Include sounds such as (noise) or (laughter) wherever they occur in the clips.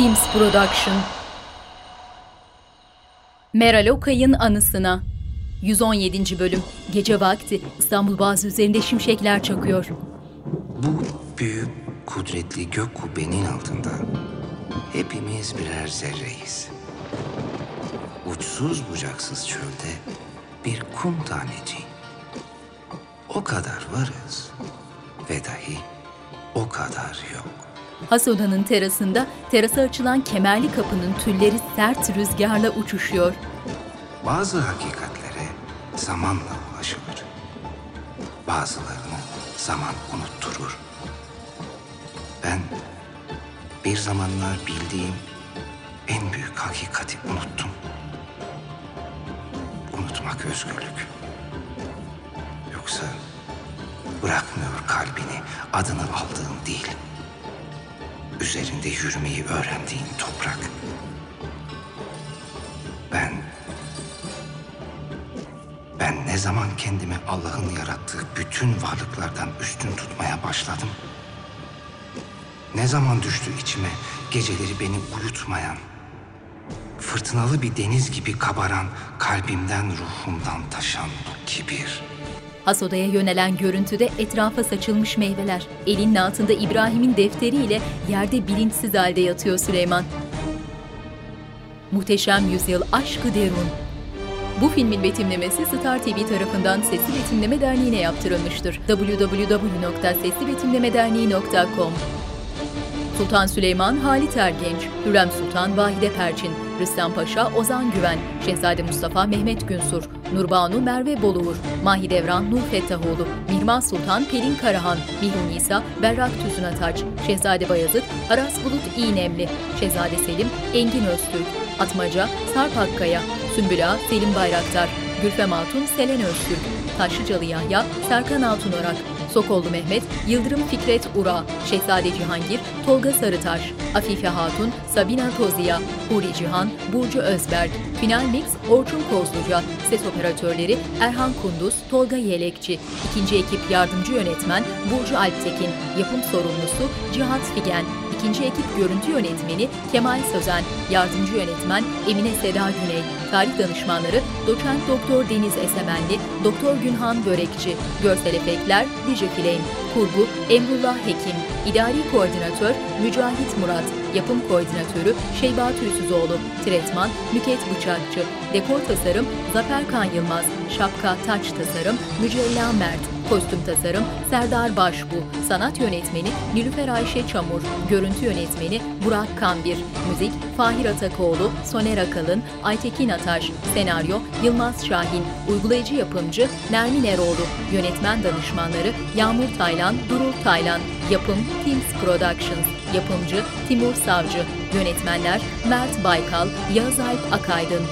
Teams Production Meral Okay'ın anısına 117. bölüm Gece vakti İstanbul Boğazı üzerinde şimşekler çakıyor. Bu büyük, kudretli gök kubbenin altında hepimiz birer zerreyiz. Uçsuz bucaksız çölde bir kum taneci. O kadar varız ve dahi o kadar yok. Has odanın terasında terasa açılan kemerli kapının tülleri sert rüzgarla uçuşuyor. Bazı hakikatlere zamanla ulaşılır. Bazılarını zaman unutturur. Ben bir zamanlar bildiğim en büyük hakikati unuttum. Unutmak özgürlük. Yoksa bırakmıyor kalbini adını aldığın değil. Üzerinde yürümeyi öğrendiğin toprak. Ben ben ne zaman kendimi Allah'ın yarattığı bütün varlıklardan üstün tutmaya başladım? Ne zaman düştü içime geceleri beni uyutmayan, fırtınalı bir deniz gibi kabaran, kalbimden ruhumdan taşan bu kibir? Has odaya yönelen görüntüde etrafa saçılmış meyveler. Elinin altında İbrahim'in defteriyle yerde bilinçsiz halde yatıyor Süleyman. Muhteşem Yüzyıl Aşkı Derun. Bu filmin betimlemesi Star TV tarafından Sesli Betimleme Derneği'ne yaptırılmıştır. www.seslibetimlemederneği.com Sultan Süleyman Halit Ergenç, Hürrem Sultan Vahide Perçin, Rüstem Paşa Ozan Güven, Şehzade Mustafa Mehmet Günsur, Nurbanu Merve Boluğur, Mahidevran Nur Fettahoğlu, Mihrimah Sultan Pelin Karahan, Mihun İsa Berrak Tüzün Ataç, Şehzade Bayezid Aras Bulut İğnemli, Şehzade Selim Engin Öztürk, Atmaca Sarp Akkaya, Sümbüla Selim Bayraktar, Gülfem Hatun Selen Öztürk, Taşlıcalı Yahya Serkan Altunorak, Sokollu Mehmet, Yıldırım Fikret Ura, Şehzade Cihangir, Tolga Sarıtaş, Afife Hatun, Sabina Toziya, Huri Cihan, Burcu Özberk, Final Mix Orçun Kozluca, ses operatörleri Erhan Kunduz, Tolga Yelekçi, ikinci ekip yardımcı yönetmen Burcu Alptekin, yapım sorumlusu Cihat Figen, ikinci ekip görüntü yönetmeni Kemal Sözen, yardımcı yönetmen Emine Seda Güney, tarih danışmanları Doçent Doktor Deniz Esemenli, Doktor Günhan Börekçi, görsel efektler Dice kurgu Emrullah Hekim, idari koordinatör Mücahit Murat, yapım koordinatörü Şeyba Tüysüzoğlu, tretman Nüket Bıçakçı, dekor tasarım Zafer Kan Yılmaz, şapka taç tasarım Mücella Mert, Kostüm tasarım Serdar Başbu, sanat yönetmeni Nilüfer Ayşe Çamur, görüntü yönetmeni Burak Kambir, müzik Fahir Atakoğlu, Soner Akalın, Aytekin Ataş, senaryo Yılmaz Şahin, uygulayıcı yapımcı Nermin Eroğlu, yönetmen danışmanları Yağmur Taylan, Durul Taylan, yapım Teams Productions, yapımcı Timur Savcı, yönetmenler Mert Baykal, Yağız Alp Akaydın.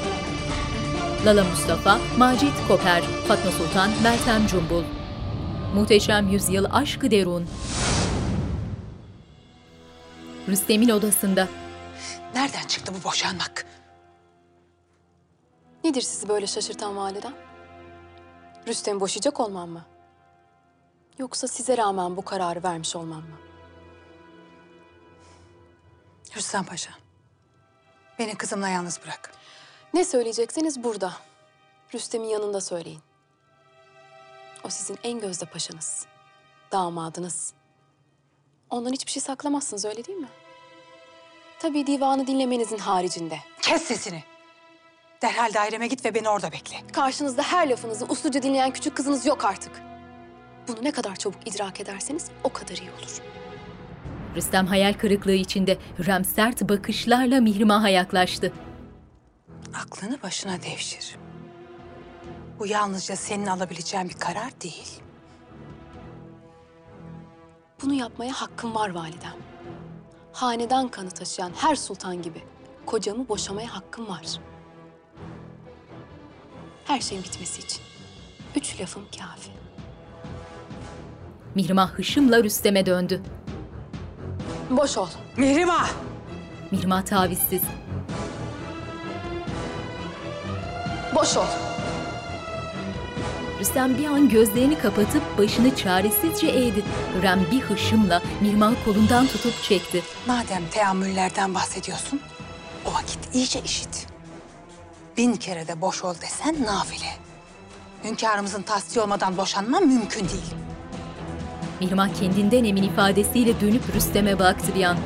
Lala Mustafa, Macit Koper, Fatma Sultan, Meltem Cumbul. Muhteşem Yüzyıl Aşkı Derun. Rüstem'in odasında. Nereden çıktı bu boşanmak? Nedir sizi böyle şaşırtan validem? Rüstem boşayacak olmam mı? Yoksa size rağmen bu kararı vermiş olmam mı? Rüstem Paşa. Beni kızımla yalnız bırak. Ne söyleyecekseniz burada. Rüstem'in yanında söyleyin. O sizin en gözde paşanız. Damadınız. Ondan hiçbir şey saklamazsınız öyle değil mi? Tabii divanı dinlemenizin haricinde. Kes sesini. Derhal daireme git ve beni orada bekle. Karşınızda her lafınızı usluca dinleyen küçük kızınız yok artık. Bunu ne kadar çabuk idrak ederseniz o kadar iyi olur. Rüstem hayal kırıklığı içinde Hürrem sert bakışlarla Mihrimah'a yaklaştı. Aklını başına devşir. Bu yalnızca senin alabileceğin bir karar değil. Bunu yapmaya hakkım var validem. Hanedan kanı taşıyan her sultan gibi kocamı boşamaya hakkım var. Her şeyin bitmesi için. Üç lafım kafi. Mihrimah hışımla Rüstem'e döndü. Boş ol. Mihrimah! Mihrimah tavizsiz. Boş ol. Rüstem bir an gözlerini kapatıp başını çaresizce eğdi. Hürrem bir hışımla Mihrimah'ı kolundan tutup çekti. Madem teamüllerden bahsediyorsun, o vakit iyice işit. Bin kere de boş ol desen nafile. Hünkârımızın tasdiği olmadan boşanma mümkün değil. Mihrimah kendinden emin ifadesiyle dönüp Rüstem'e baktı bir an.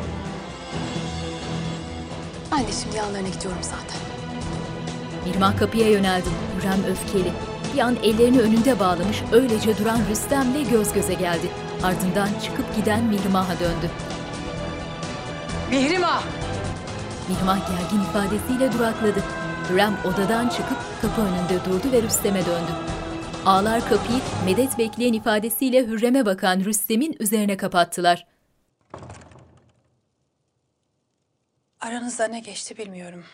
Ben de şimdi yanlarına gidiyorum zaten. Mihrimah kapıya yöneldi. Hürrem öfkeli. Bir an ellerini önünde bağlamış öylece duran Rüstem'le göz göze geldi. Ardından çıkıp giden Mihrimah'a döndü. Mihrimah! Mihrimah gergin ifadesiyle durakladı. Hürrem odadan çıkıp kapı önünde durdu ve Rüstem'e döndü. Ağlar kapıyı medet bekleyen ifadesiyle Hürrem'e bakan Rüstem'in üzerine kapattılar. Aranızda ne geçti bilmiyorum.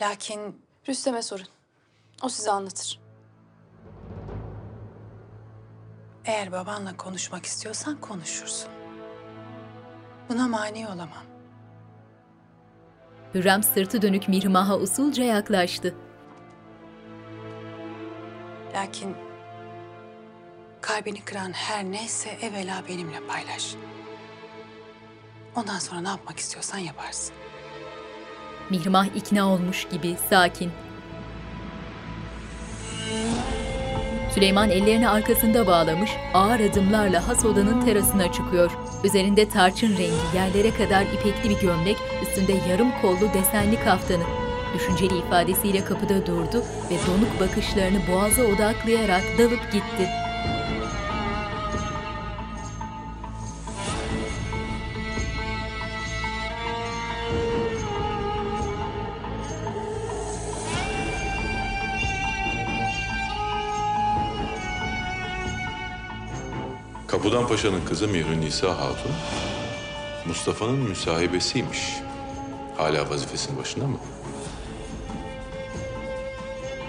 Lakin Rüstem'e sorun. O size anlatır. eğer babanla konuşmak istiyorsan konuşursun. Buna mani olamam. Hürrem sırtı dönük Mihrimah'a usulca yaklaştı. Lakin kalbini kıran her neyse evvela benimle paylaş. Ondan sonra ne yapmak istiyorsan yaparsın. Mihrimah ikna olmuş gibi sakin. Süleyman ellerini arkasında bağlamış, ağır adımlarla has odanın terasına çıkıyor. Üzerinde tarçın rengi yerlere kadar ipekli bir gömlek, üstünde yarım kollu desenli kaftanı. Düşünceli ifadesiyle kapıda durdu ve donuk bakışlarını boğaza odaklayarak dalıp gitti. Kapudan Paşa'nın kızı Mihrün Nisa Hatun, Mustafa'nın müsahibesiymiş. Hala vazifesinin başında mı?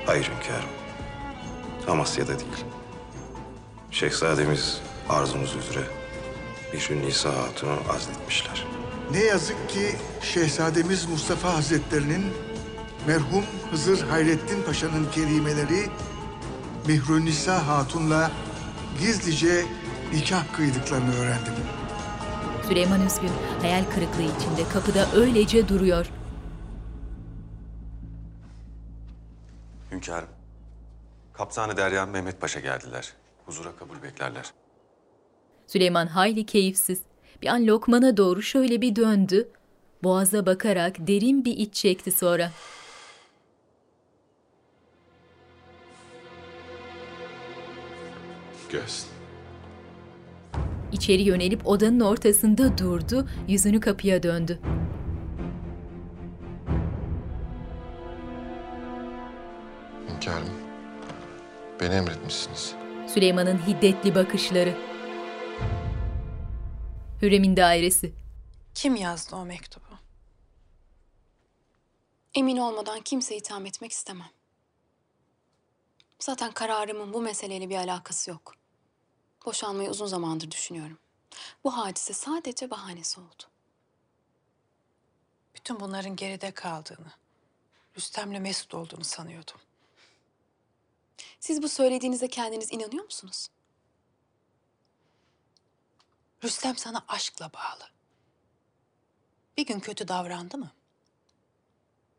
Hayır hünkârım. Amasya'da değil. Şehzademiz arzumuz üzere Bişri Nisa Hatun'u azletmişler. Ne yazık ki Şehzademiz Mustafa Hazretlerinin merhum Hızır Hayrettin Paşa'nın kerimeleri Mihrünisa Hatun'la gizlice nikah kıydıklarını öğrendim. Süleyman üzgün, hayal kırıklığı içinde kapıda öylece duruyor. Hünkârım, Kaptanı Derya Mehmet Paşa geldiler. Huzura kabul beklerler. Süleyman hayli keyifsiz. Bir an Lokman'a doğru şöyle bir döndü. Boğaza bakarak derin bir iç çekti sonra. Gelsin. İçeri yönelip odanın ortasında durdu, yüzünü kapıya döndü. Hünkârım, beni emretmişsiniz. Süleyman'ın hiddetli bakışları. Hürrem'in dairesi. Kim yazdı o mektubu? Emin olmadan kimseyi itham etmek istemem. Zaten kararımın bu meseleyle bir alakası yok. Boşanmayı uzun zamandır düşünüyorum. Bu hadise sadece bahanesi oldu. Bütün bunların geride kaldığını, Rüstem'le Mesut olduğunu sanıyordum. Siz bu söylediğinize kendiniz inanıyor musunuz? Rüstem sana aşkla bağlı. Bir gün kötü davrandı mı?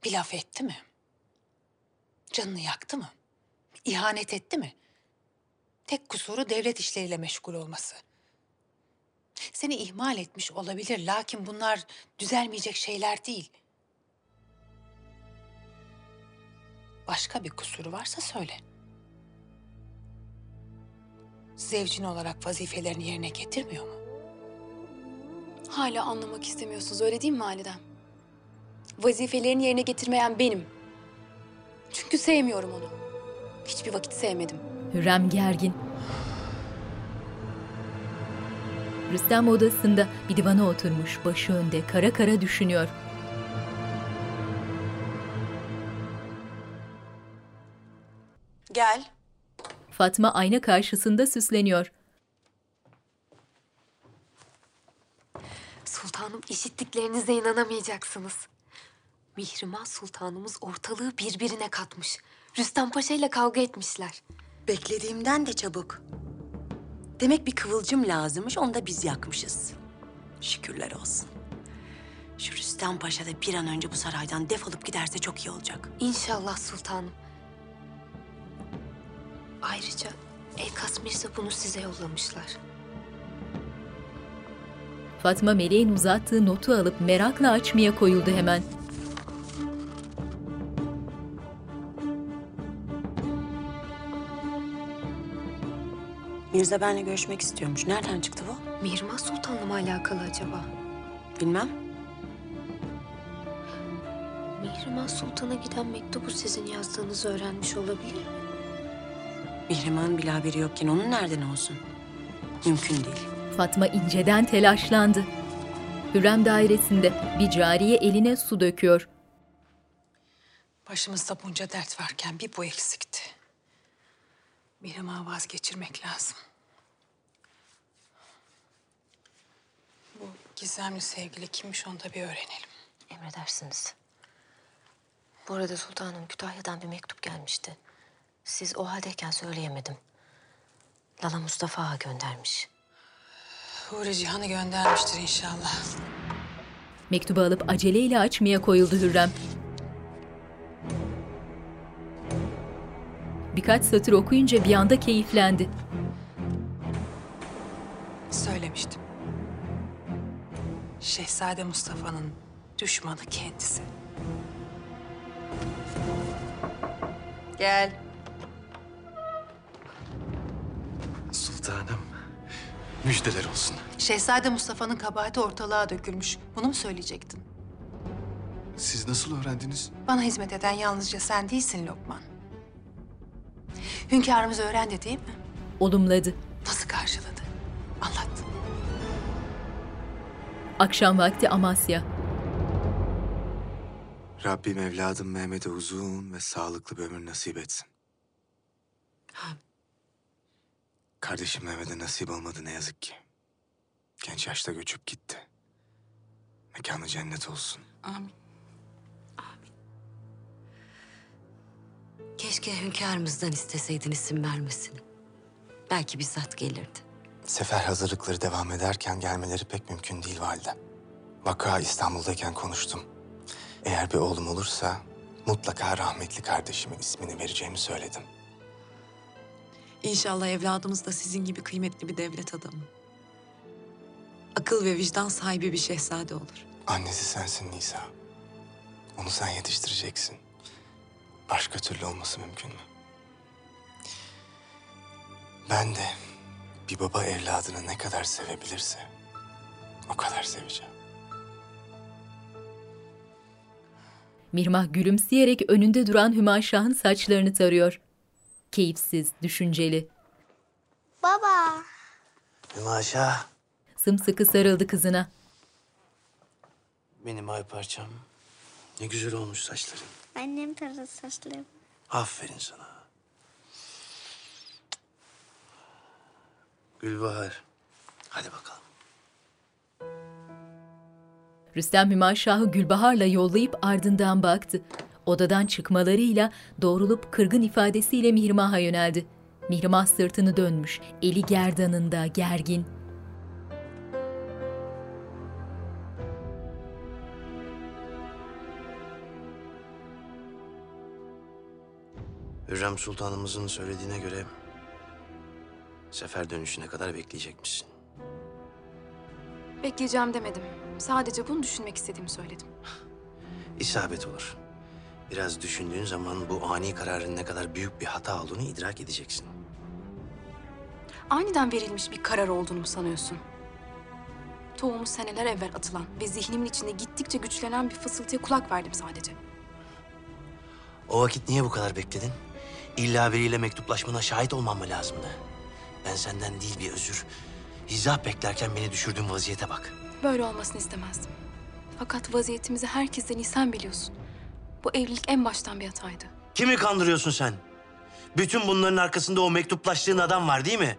Bir laf etti mi? Canını yaktı mı? İhanet etti mi? Tek kusuru devlet işleriyle meşgul olması. Seni ihmal etmiş olabilir lakin bunlar düzelmeyecek şeyler değil. Başka bir kusuru varsa söyle. Zevcin olarak vazifelerini yerine getirmiyor mu? Hala anlamak istemiyorsunuz öyle değil mi validem? Vazifelerini yerine getirmeyen benim. Çünkü sevmiyorum onu. Hiçbir vakit sevmedim. Hürrem gergin. Rüstem odasında bir divana oturmuş, başı önde, kara kara düşünüyor. Gel. Fatma ayna karşısında süsleniyor. Sultanım işittiklerinize inanamayacaksınız. Mihrimah Sultanımız ortalığı birbirine katmış. Rüstem Paşa ile kavga etmişler. Beklediğimden de çabuk. Demek bir kıvılcım lazımmış, onu da biz yakmışız. Şükürler olsun. Şu Rüstem Paşa da bir an önce bu saraydan defolup giderse çok iyi olacak. İnşallah sultanım. Ayrıca Elkas Mirza bunu size yollamışlar. Fatma Meleğin uzattığı notu alıp merakla açmaya koyuldu hemen. Mirza benimle görüşmek istiyormuş. Nereden çıktı bu? Mihrimah Sultan'la mı alakalı acaba? Bilmem. Mihrimah Sultan'a giden mektubu sizin yazdığınızı öğrenmiş olabilir mi? Mihrimah'ın bile haberi yokken onun nereden olsun? Mümkün değil. Fatma inceden telaşlandı. Hürrem dairesinde bir cariye eline su döküyor. Başımızda bunca dert varken bir bu eksikti. Mihrimah'ı vazgeçirmek lazım. Bu gizemli sevgili kimmiş onu da bir öğrenelim. Emredersiniz. Bu arada sultanım Kütahya'dan bir mektup gelmişti. Siz o haldeyken söyleyemedim. Lala Mustafa Ağa göndermiş. Huri Cihan'ı göndermiştir inşallah. Mektubu alıp aceleyle açmaya koyuldu Hürrem. Birkaç satır okuyunca bir anda keyiflendi. Söylemiştim. Şehzade Mustafa'nın düşmanı kendisi. Gel. Sultanım, müjdeler olsun. Şehzade Mustafa'nın kabahati ortalığa dökülmüş. Bunu mu söyleyecektin? Siz nasıl öğrendiniz? Bana hizmet eden yalnızca sen değilsin Lokman. Hünkârımız öğrendi değil mi? Olumladı. Nasıl karşıladı? Anlat. Akşam vakti Amasya. Rabbim evladım Mehmet'e uzun ve sağlıklı bir ömür nasip etsin. Kardeşim Mehmet'e nasip olmadı ne yazık ki. Genç yaşta göçüp gitti. Mekanı cennet olsun. Amin. Keşke hünkârımızdan isteseydin isim vermesini. Belki bizzat gelirdi. Sefer hazırlıkları devam ederken gelmeleri pek mümkün değil valide. Vaka İstanbul'dayken konuştum. Eğer bir oğlum olursa mutlaka rahmetli kardeşimin ismini vereceğimi söyledim. İnşallah evladımız da sizin gibi kıymetli bir devlet adamı. Akıl ve vicdan sahibi bir şehzade olur. Annesi sensin Nisa. Onu sen yetiştireceksin. Başka türlü olması mümkün mü? Ben de bir baba evladını ne kadar sevebilirse o kadar seveceğim. Mirmah gülümseyerek önünde duran Hümaşah'ın saçlarını tarıyor. Keyifsiz, düşünceli. Baba. Hümaşa. Sımsıkı sarıldı kızına. Benim ay parçam. Ne güzel olmuş saçların. Annem taradı saçlarımı. Aferin sana. Gülbahar. Hadi bakalım. Rüstem Hümaşah'ı Gülbahar'la yollayıp ardından baktı. Odadan çıkmalarıyla doğrulup kırgın ifadesiyle Mihrimah'a yöneldi. Mihrimah sırtını dönmüş, eli gerdanında, gergin. Hürrem Sultanımızın söylediğine göre sefer dönüşüne kadar bekleyecekmişsin. Bekleyeceğim demedim. Sadece bunu düşünmek istediğimi söyledim. (sighs) İsabet olur. Biraz düşündüğün zaman bu ani kararın ne kadar büyük bir hata olduğunu idrak edeceksin. Aniden verilmiş bir karar olduğunu mu sanıyorsun? Tohumu seneler evvel atılan ve zihnimin içinde gittikçe güçlenen bir fısıltıya kulak verdim sadece. O vakit niye bu kadar bekledin? İlla biriyle mektuplaşmana şahit olmam mı lazımdı? Ben senden değil bir özür, hizap beklerken beni düşürdüğün vaziyete bak. Böyle olmasını istemezdim. Fakat vaziyetimizi herkesten iyi sen biliyorsun. Bu evlilik en baştan bir hataydı. Kimi kandırıyorsun sen? Bütün bunların arkasında o mektuplaştığın adam var değil mi?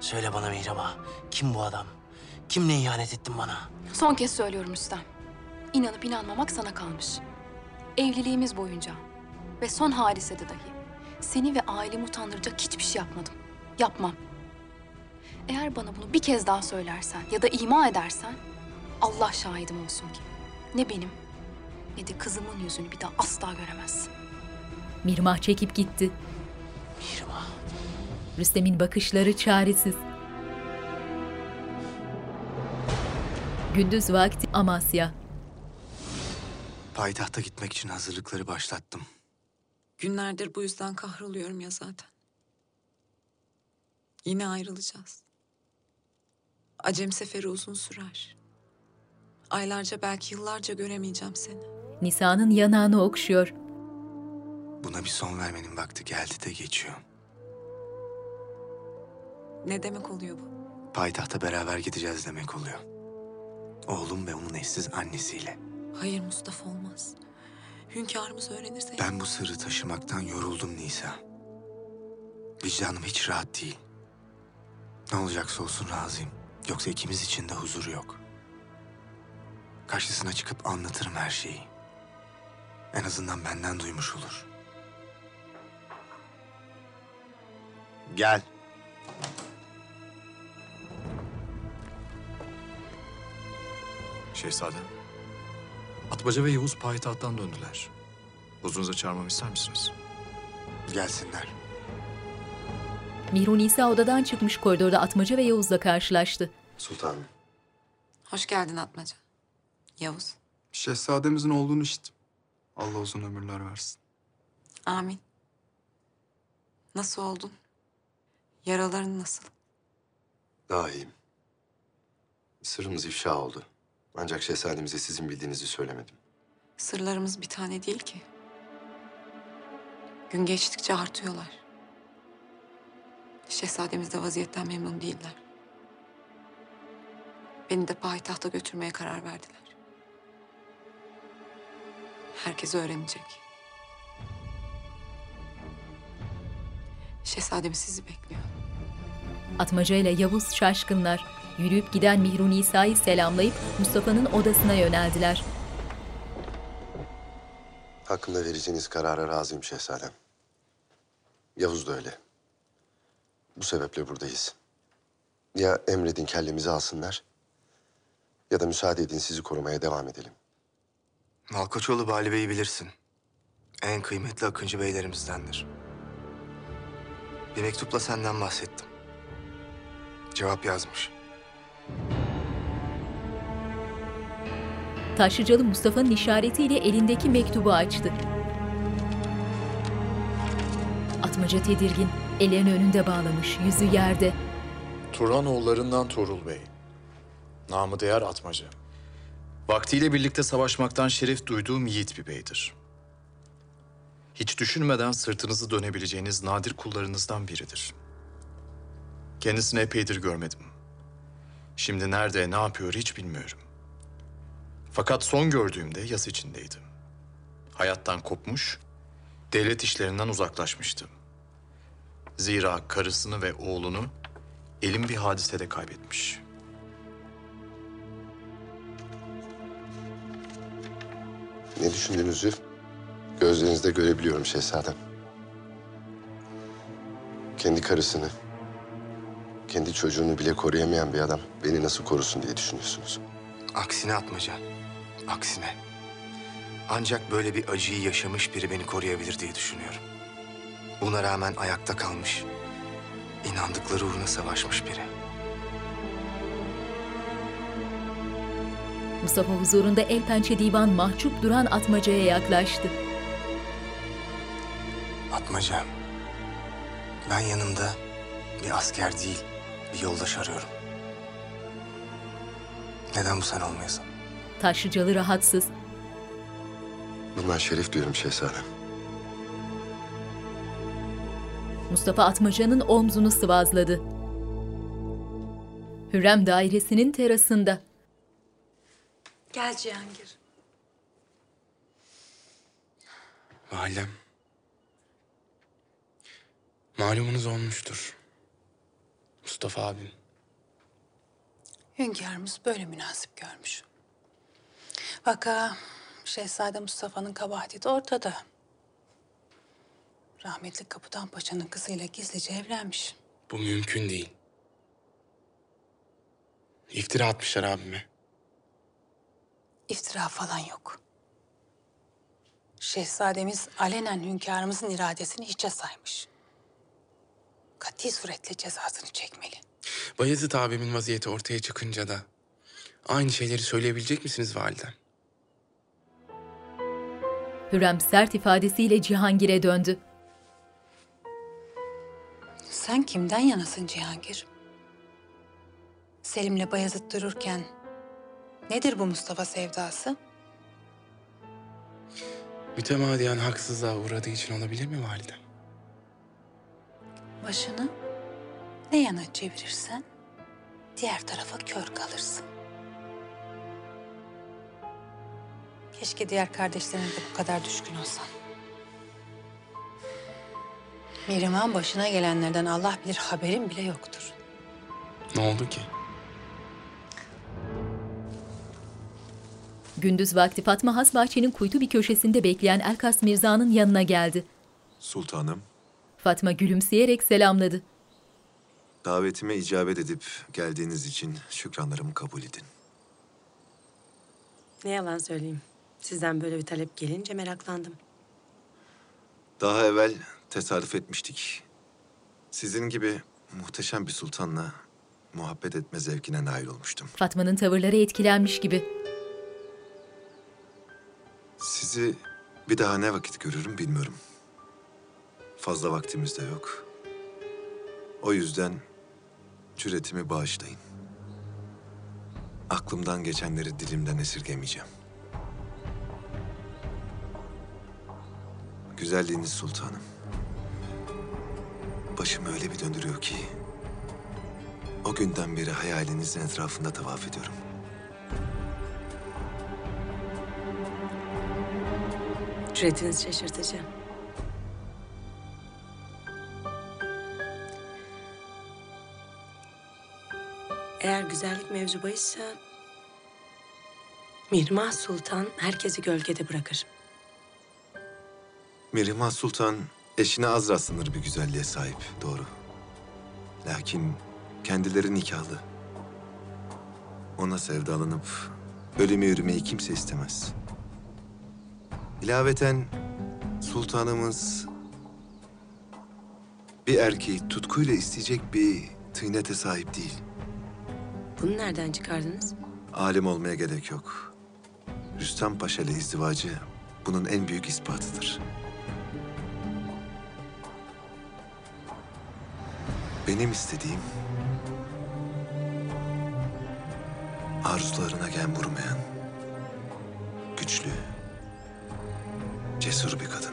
Söyle bana Mihrimah, kim bu adam? Kimle ihanet ettin bana? Son kez söylüyorum Rüstem. İnanıp inanmamak sana kalmış. Evliliğimiz boyunca ve son hadisede dahi Seni ve ailemi utandıracak hiçbir şey yapmadım. Yapmam. Eğer bana bunu bir kez daha söylersen ya da ima edersen Allah şahidim olsun ki ne benim ne de kızımın yüzünü bir daha asla göremezsin. Mirmah çekip gitti. Mirmah. Rüstem'in bakışları çaresiz. Gündüz vakti Amasya. Payitahta gitmek için hazırlıkları başlattım. Günlerdir bu yüzden kahroluyorum ya zaten. Yine ayrılacağız. Acem seferi uzun sürer. Aylarca belki yıllarca göremeyeceğim seni. Nisa'nın yanağını okşuyor. Buna bir son vermenin vakti geldi de geçiyor. Ne demek oluyor bu? Payitahta beraber gideceğiz demek oluyor. Oğlum ve onun eşsiz annesiyle. Hayır Mustafa olmaz. Hünkârımız öğrenirse... Ben bu sırrı taşımaktan yoruldum Nisa. Vicdanım hiç rahat değil. Ne olacaksa olsun razıyım. Yoksa ikimiz için de huzur yok. Karşısına çıkıp anlatırım her şeyi. En azından benden duymuş olur. Gel. Şehzadem. Atmaca ve Yavuz payitahttan döndüler. Huzurunuza çağırmamı ister misiniz? Gelsinler. Mihru Nisa odadan çıkmış koridorda Atmaca ve Yavuz'la karşılaştı. Sultanım. Hoş geldin Atmaca. Yavuz. Şehzademizin olduğunu işittim. Allah uzun ömürler versin. Amin. Nasıl oldun? Yaraların nasıl? Daha iyiyim. Sırrımız ifşa oldu. Ancak şehzademize sizin bildiğinizi söylemedim. Sırlarımız bir tane değil ki. Gün geçtikçe artıyorlar. Şehzademiz de vaziyetten memnun değiller. Beni de payitahta götürmeye karar verdiler. Herkes öğrenecek. Şehzademiz sizi bekliyor. Atmaca ile Yavuz şaşkınlar. Yürüyüp giden Mihru Nisa'yı selamlayıp Mustafa'nın odasına yöneldiler. Hakkında vereceğiniz karara razıyım şehzadem. Yavuz da öyle. Bu sebeple buradayız. Ya emredin kellemizi alsınlar ya da müsaade edin sizi korumaya devam edelim. Malkoçoğlu Bali Bey'i bilirsin. En kıymetli Akıncı beylerimizdendir. Bir mektupla senden bahsettim. Cevap yazmış. Taşlıcalı Mustafa'nın işaretiyle elindeki mektubu açtı. Atmaca tedirgin, ellerini önünde bağlamış, yüzü yerde. Turhanoğullarından Tuğrul Bey. Namı değer Atmaca. Vaktiyle birlikte savaşmaktan şeref duyduğum yiğit bir beydir. Hiç düşünmeden sırtınızı dönebileceğiniz nadir kullarınızdan biridir. Kendisini epeydir görmedim. Şimdi nerede, ne yapıyor hiç bilmiyorum. Fakat son gördüğümde yas içindeydi. Hayattan kopmuş, devlet işlerinden uzaklaşmıştı. Zira karısını ve oğlunu elim bir hadisede kaybetmiş. Ne düşündüğünüzü gözlerinizde görebiliyorum şehzadem. Kendi karısını, kendi çocuğunu bile koruyamayan bir adam beni nasıl korusun diye düşünüyorsunuz. Aksine atmaca. Aksine. Ancak böyle bir acıyı yaşamış biri beni koruyabilir diye düşünüyorum. Buna rağmen ayakta kalmış, inandıkları uğruna savaşmış biri. Mustafa huzurunda el pençe divan mahcup duran Atmaca'ya yaklaştı. Atmaca. Ben yanımda bir asker değil, bir yoldaş arıyorum. Neden bu sen olmayasın? Taşlıcalı rahatsız. Bundan şeref duyuyorum şehzadem. Mustafa Atmaca'nın omzunu sıvazladı. Hürrem dairesinin terasında. Gel Cihangir. Validem. Malumunuz olmuştur. Mustafa abim. Hünkârımız böyle münasip görmüş. Vaka Şehzade Mustafa'nın kabahati de ortada. Rahmetli Kapıdan Paşa'nın kızıyla gizlice evlenmiş. Bu mümkün değil. İftira atmışlar abime. İftira falan yok. Şehzademiz alenen hünkârımızın iradesini hiçe saymış. Kati suretle cezasını çekmeli. Bayezid abimin vaziyeti ortaya çıkınca da aynı şeyleri söyleyebilecek misiniz validem? Hürrem sert ifadesiyle Cihangir'e döndü. Sen kimden yanasın Cihangir? Selim'le Bayezid dururken nedir bu Mustafa sevdası? Mütemadiyen haksızlığa uğradığı için olabilir mi validem? Başını ne yana çevirirsen diğer tarafa kör kalırsın. Keşke diğer kardeşlerine de bu kadar düşkün olsan. Mihrimah'ın başına gelenlerden Allah bilir haberin bile yoktur. Ne oldu ki? Gündüz vakti Fatma Has bahçenin kuytu bir köşesinde bekleyen Elkas Mirza'nın yanına geldi. Sultanım, Fatma gülümseyerek selamladı. davetime icabet edip geldiğiniz için şükranlarımı kabul edin. Ne yalan söyleyeyim. Sizden böyle bir talep gelince meraklandım. Daha evvel tesadüf etmiştik. Sizin gibi muhteşem bir sultanla muhabbet etme zevkine nail olmuştum. Fatma'nın tavırları etkilenmiş gibi. Sizi bir daha ne vakit görürüm bilmiyorum. Fazla vaktimiz de yok. O yüzden cüretimi bağışlayın. Aklımdan geçenleri dilimden esirgemeyeceğim. Güzelliğiniz sultanım. Başımı öyle bir döndürüyor ki... ...o günden beri hayalinizin etrafında tavaf ediyorum. Cüretiniz şaşırtıcı. Eğer güzellik mevzu bahisse... Mihrimah Sultan herkesi gölgede bırakır. Mihrimah Sultan eşine az rastlanır bir güzelliğe sahip, doğru. Lakin kendileri nikahlı. Ona sevdalanıp ölüme yürümeyi kimse istemez. İlaveten sultanımız bir erkeği tutkuyla isteyecek bir tıynete sahip değil. Bunu nereden çıkardınız? Alim olmaya gerek yok. Rüstem Paşa ile izdivacı bunun en büyük ispatıdır. Benim istediğim arzularına gem vurmayan, güçlü, cesur bir kadın.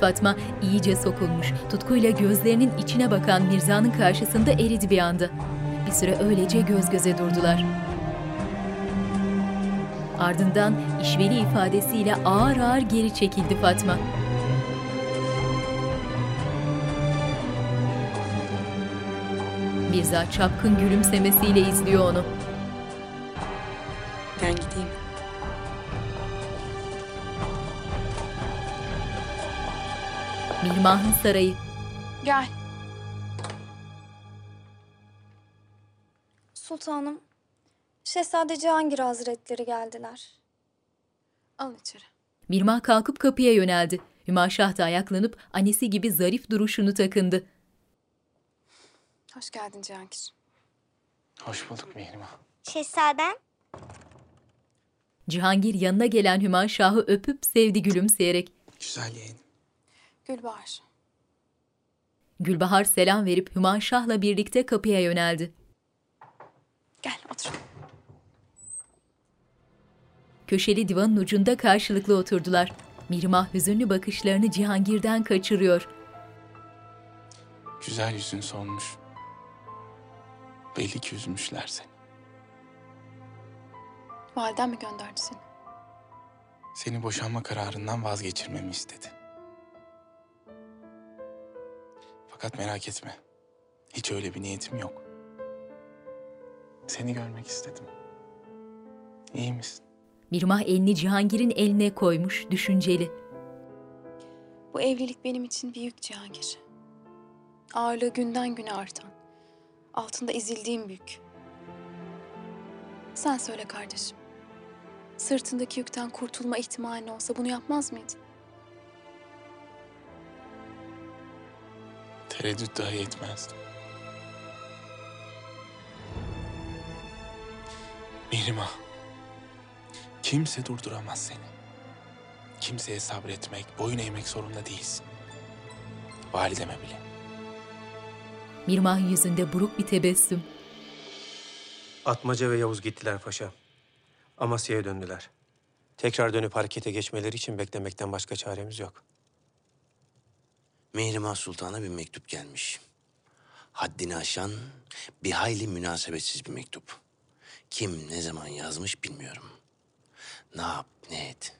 Fatma iyice sokulmuş, tutkuyla gözlerinin içine bakan Mirza'nın karşısında eridi bir anda. Bir süre öylece göz göze durdular. Ardından işveli ifadesiyle ağır ağır geri çekildi Fatma. Mirza çapkın gülümsemesiyle izliyor onu. Ben gideyim. Mihrimah'ın sarayı. Gel. Sultanım, Şehzade Cihangir Hazretleri geldiler. Al içeri. Mirmah kalkıp kapıya yöneldi. Hümaşah da ayaklanıp annesi gibi zarif duruşunu takındı. Hoş geldin Cihangir. Hoş bulduk Mihrimah. Şehzadem, Cihangir yanına gelen Hümaşah'ı öpüp sevdi gülümseyerek. Güzel yeğenim. Gülbahar. Gülbahar selam verip Hümaşah'la birlikte kapıya yöneldi. Gel otur. Köşeli divanın ucunda karşılıklı oturdular. Mirmah hüzünlü bakışlarını Cihangir'den kaçırıyor. Güzel yüzün solmuş. Belli ki üzmüşler seni. Validen mi gönderdi seni? Seni boşanma kararından vazgeçirmemi istedi. Fakat merak etme. Hiç öyle bir niyetim yok. Seni görmek istedim. İyi misin? Mirmah elini Cihangir'in eline koymuş, düşünceli. Bu evlilik benim için bir yük Cihangir. Ağırlığı günden güne artan. Altında ezildiğim bir yük. Sen söyle kardeşim. Sırtındaki yükten kurtulma ihtimalin olsa bunu yapmaz mıydın? Tereddüt dahi etmezdim. Mihrimah, kimse durduramaz seni. Kimseye sabretmek, boyun eğmek zorunda değilsin. Valideme bile. Mirmah yüzünde buruk bir tebessüm. Atmaca ve Yavuz gittiler paşa. Amasya'ya döndüler. Tekrar dönüp harekete geçmeleri için beklemekten başka çaremiz yok. Mihrimah Sultan'a bir mektup gelmiş. Haddini aşan bir hayli münasebetsiz bir mektup. Kim ne zaman yazmış bilmiyorum. Ne yap ne et.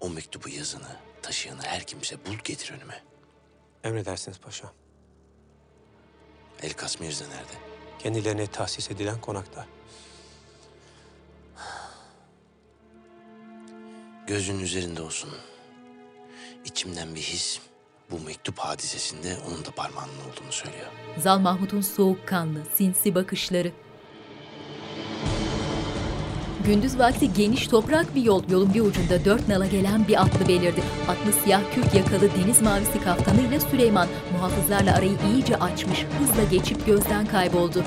O mektubu yazını, taşıyanı her kimse bul getir önüme. Emredersiniz paşa. Elkas Mirza nerede? Kendilerine tahsis edilen konakta. Gözün üzerinde olsun. İçimden bir his bu mektup hadisesinde onun da parmağının olduğunu söylüyor. Zal Mahmut'un soğukkanlı, sinsi bakışları. Gündüz vakti geniş toprak bir yol, yolun bir ucunda dört nala gelen bir atlı belirdi. Atlı siyah kürk yakalı deniz mavisi kaftanıyla Süleyman muhafızlarla arayı iyice açmış, hızla geçip gözden kayboldu.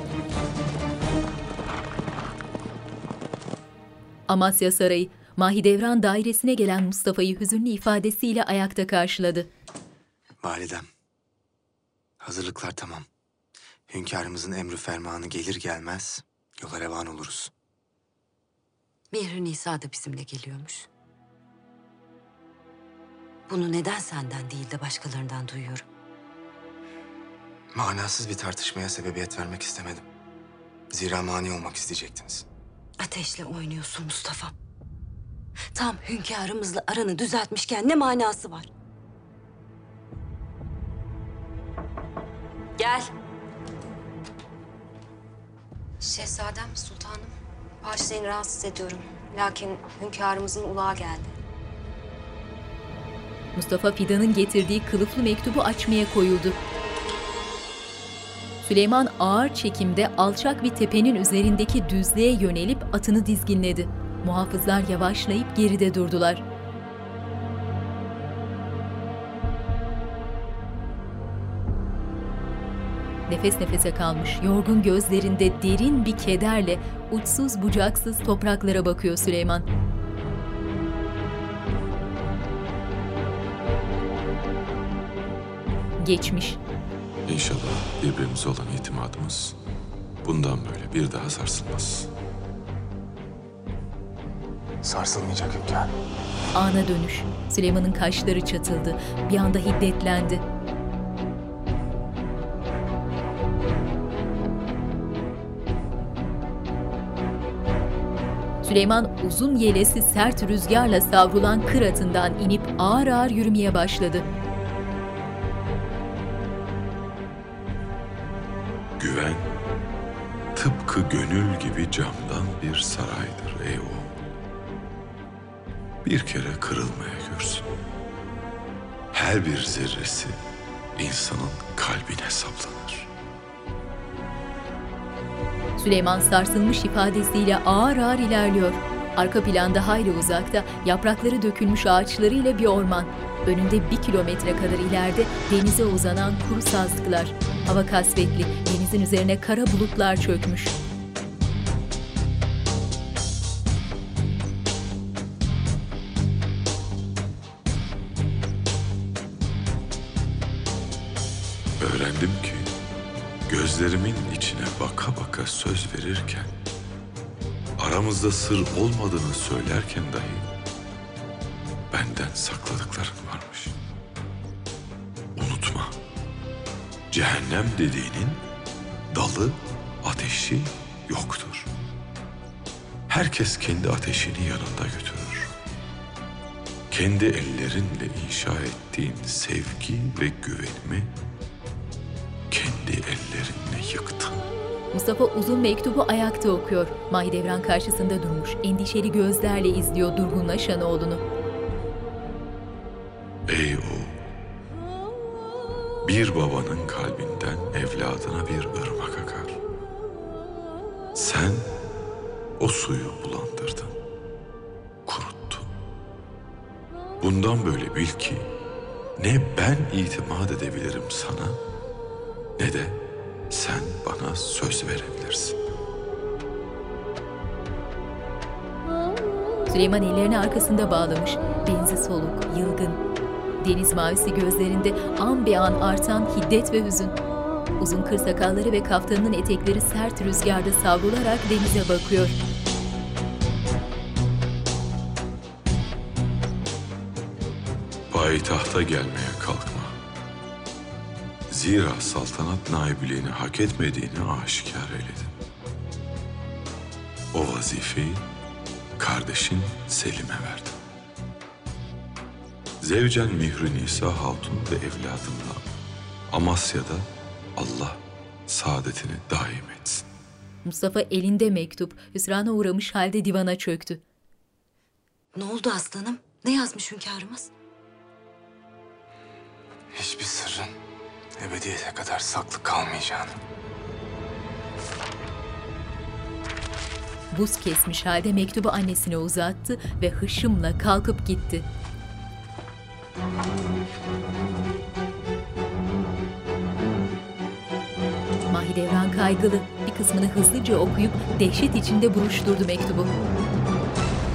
Amasya Sarayı, Mahidevran dairesine gelen Mustafa'yı hüzünlü ifadesiyle ayakta karşıladı. Validem, hazırlıklar tamam. Hünkârımızın emri fermanı gelir gelmez yola revan oluruz. Mihri Nisa da bizimle geliyormuş. Bunu neden senden değil de başkalarından duyuyorum? Manasız bir tartışmaya sebebiyet vermek istemedim. Zira mani olmak isteyecektiniz. Ateşle oynuyorsun Mustafa. Tam hünkârımızla aranı düzeltmişken ne manası var? Gel. Şehzadem, sultanım. Paşa'yı rahatsız ediyorum. Lakin hünkârımızın ulağı geldi. Mustafa Fidan'ın getirdiği kılıflı mektubu açmaya koyuldu. Süleyman ağır çekimde alçak bir tepenin üzerindeki düzlüğe yönelip atını dizginledi. Muhafızlar yavaşlayıp geride durdular. Nefes nefese kalmış, yorgun gözlerinde derin bir kederle uçsuz bucaksız topraklara bakıyor Süleyman. Geçmiş. İnşallah birbirimize olan itimadımız bundan böyle bir daha sarsılmaz. Sarsılmayacak hünkârım. Ana dönüş. Süleyman'ın kaşları çatıldı. Bir anda hiddetlendi. Süleyman uzun yelesi sert rüzgarla savrulan kır atından inip ağır ağır yürümeye başladı. Güven tıpkı gönül gibi camdan bir saraydır ey oğul. Bir kere kırılmaya görsün. Her bir zerresi insanın kalbine saplanır. Süleyman sarsılmış ifadesiyle ağır ağır ilerliyor. Arka planda hayli uzakta yaprakları dökülmüş ağaçlarıyla bir orman. Önünde bir kilometre kadar ileride denize uzanan kuru sazlıklar. Hava kasvetli, denizin üzerine kara bulutlar çökmüş. Gözlerimin içine baka baka söz verirken, aramızda sır olmadığını söylerken dahi benden sakladıkların varmış. Unutma, cehennem dediğinin dalı, ateşi yoktur. Herkes kendi ateşini yanında götürür. Kendi ellerinle inşa ettiğin sevgi ve güvenimi kendi ellerinle. Mustafa uzun mektubu ayakta okuyor. Mahidevran karşısında durmuş, endişeli gözlerle izliyor durgunlaşan oğlunu. Ey o Bir babanın kalbinden evladına bir ırmak akar. Sen o suyu bulandırdın, kuruttun. Bundan böyle bil ki ne ben itimat edebilirim sana ne de sen bana söz verebilirsin. Süleyman ellerini arkasında bağlamış. Benzi soluk, yılgın. Deniz mavisi gözlerinde an be an artan hiddet ve hüzün. Uzun kır sakalları ve kaftanının etekleri sert rüzgarda savrularak denize bakıyor. Payitahta gelmeye. Zira saltanat naibiliğini hak etmediğini aşikar eyledin. O vazifeyi kardeşin Selim'e verdin. Zevcen Mihri Nisa Hatun ve evladınla Amasya'da Allah saadetini daim etsin. Mustafa elinde mektup, hüsrana uğramış halde divana çöktü. Ne oldu aslanım? Ne yazmış hünkârımız? Hiçbir sırrın ebediyete kadar saklı kalmayacağını. Buz kesmiş halde mektubu annesine uzattı ve hışımla kalkıp gitti. Mahidevran kaygılı. Bir kısmını hızlıca okuyup dehşet içinde buruşturdu mektubu.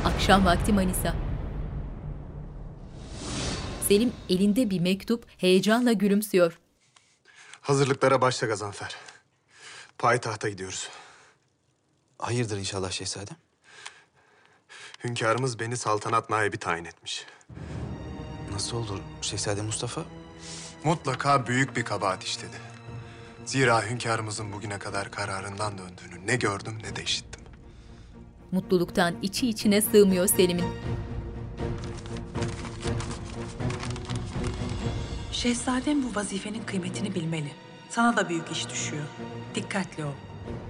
Akşam vakti Manisa. Selim elinde bir mektup heyecanla gülümsüyor. Hazırlıklara başla Gazanfer. Payitahta gidiyoruz. Hayırdır inşallah şehzadem? Hünkârımız beni saltanat naibi tayin etmiş. Nasıl olur Şehzade Mustafa? Mutlaka büyük bir kabahat işledi. Zira hünkârımızın bugüne kadar kararından döndüğünü ne gördüm ne de işittim. Mutluluktan içi içine sığmıyor Selim'in. Şehzadem bu vazifenin kıymetini bilmeli. Sana da büyük iş düşüyor. Dikkatli ol.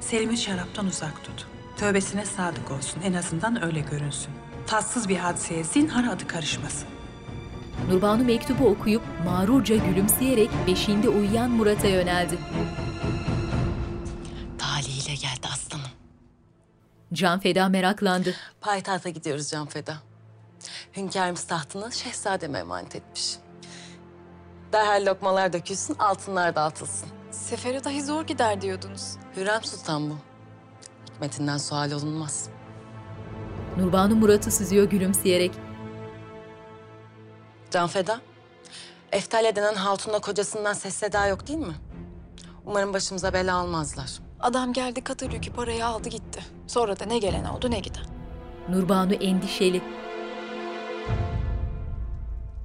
Selim'i şaraptan uzak tut. Tövbesine sadık olsun. En azından öyle görünsün. Tatsız bir hadiseye zinhar adı karışmasın. Nurbanu mektubu okuyup mağrurca gülümseyerek beşiğinde uyuyan Murat'a yöneldi. Talihiyle geldi aslanım. Can Feda meraklandı. Payitahta gidiyoruz Can Feda. Hünkârımız tahtını şehzademe emanet etmiş. Derhal lokmalar dökülsün, altınlar dağıtılsın. Sefere dahi zor gider diyordunuz. Hürrem Sultan bu. Hikmetinden sual olunmaz. Nurbanu Murat'ı süzüyor gülümseyerek. Can Feda, Eftalya denen hatunla kocasından ses seda yok değil mi? Umarım başımıza bela almazlar. Adam geldi Katalük'ü parayı aldı gitti. Sonra da ne gelen oldu ne giden. Nurbanu endişeli.